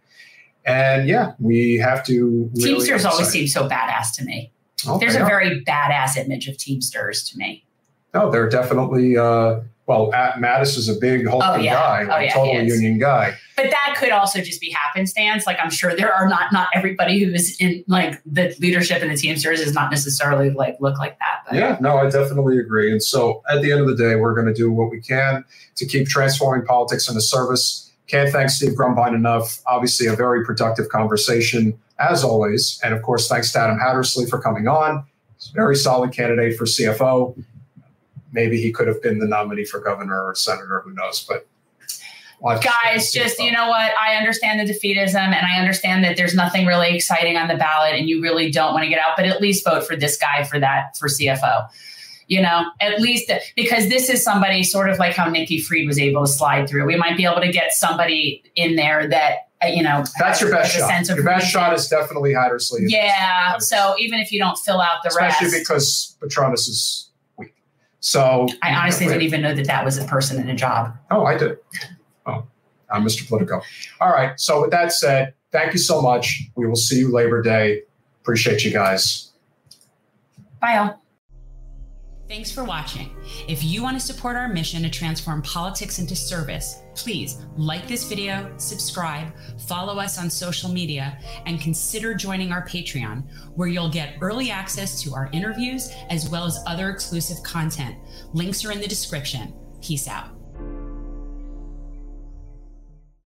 And yeah, we have to. Really Teamsters always seem so badass to me. Oh, There's a are. very badass image of Teamsters to me. No, they're definitely. Uh, well, at Mattis is a big hulking Oh, yeah. guy, Oh, like yeah, total union guy. But that could also just be happenstance. Like I'm sure there are not not everybody who is in like the leadership in the Teamsters is not necessarily like look like that. But Yeah, no, I definitely agree. And so at the end of the day, we're going to do what we can to keep transforming politics into service. Can't thank Steve Grumbine enough. Obviously, a very productive conversation, as always. And of course, thanks to Adam Hattersley for coming on. He's a very solid candidate for CFO. Maybe he could have been the nominee for governor or senator, who knows? But we'll have to guys, just you know what? I understand the defeatism and I understand that there's nothing really exciting on the ballot and you really don't want to get out, but at least vote for this guy for that for CFO. You know, at least because this is somebody sort of like how Nikki Fried was able to slide through. We might be able to get somebody in there that uh, you know That's your best shot. sense of Your best region. shot is definitely Hattersley. Yeah. So even if you don't fill out the especially rest, especially because Patronis is. So I honestly didn't even know that that was a person in a job. Oh, I did. Oh, uh, I'm Mr. Politico. All right. So with that said, thank you so much. We will see you Labor Day. Appreciate you guys. Bye, all. Thanks for watching. If you want to support our mission to transform politics into service, please like this video, subscribe, follow us on social media, and consider joining our Patreon, where you'll get early access to our interviews as well as other exclusive content. Links are in the description. Peace out.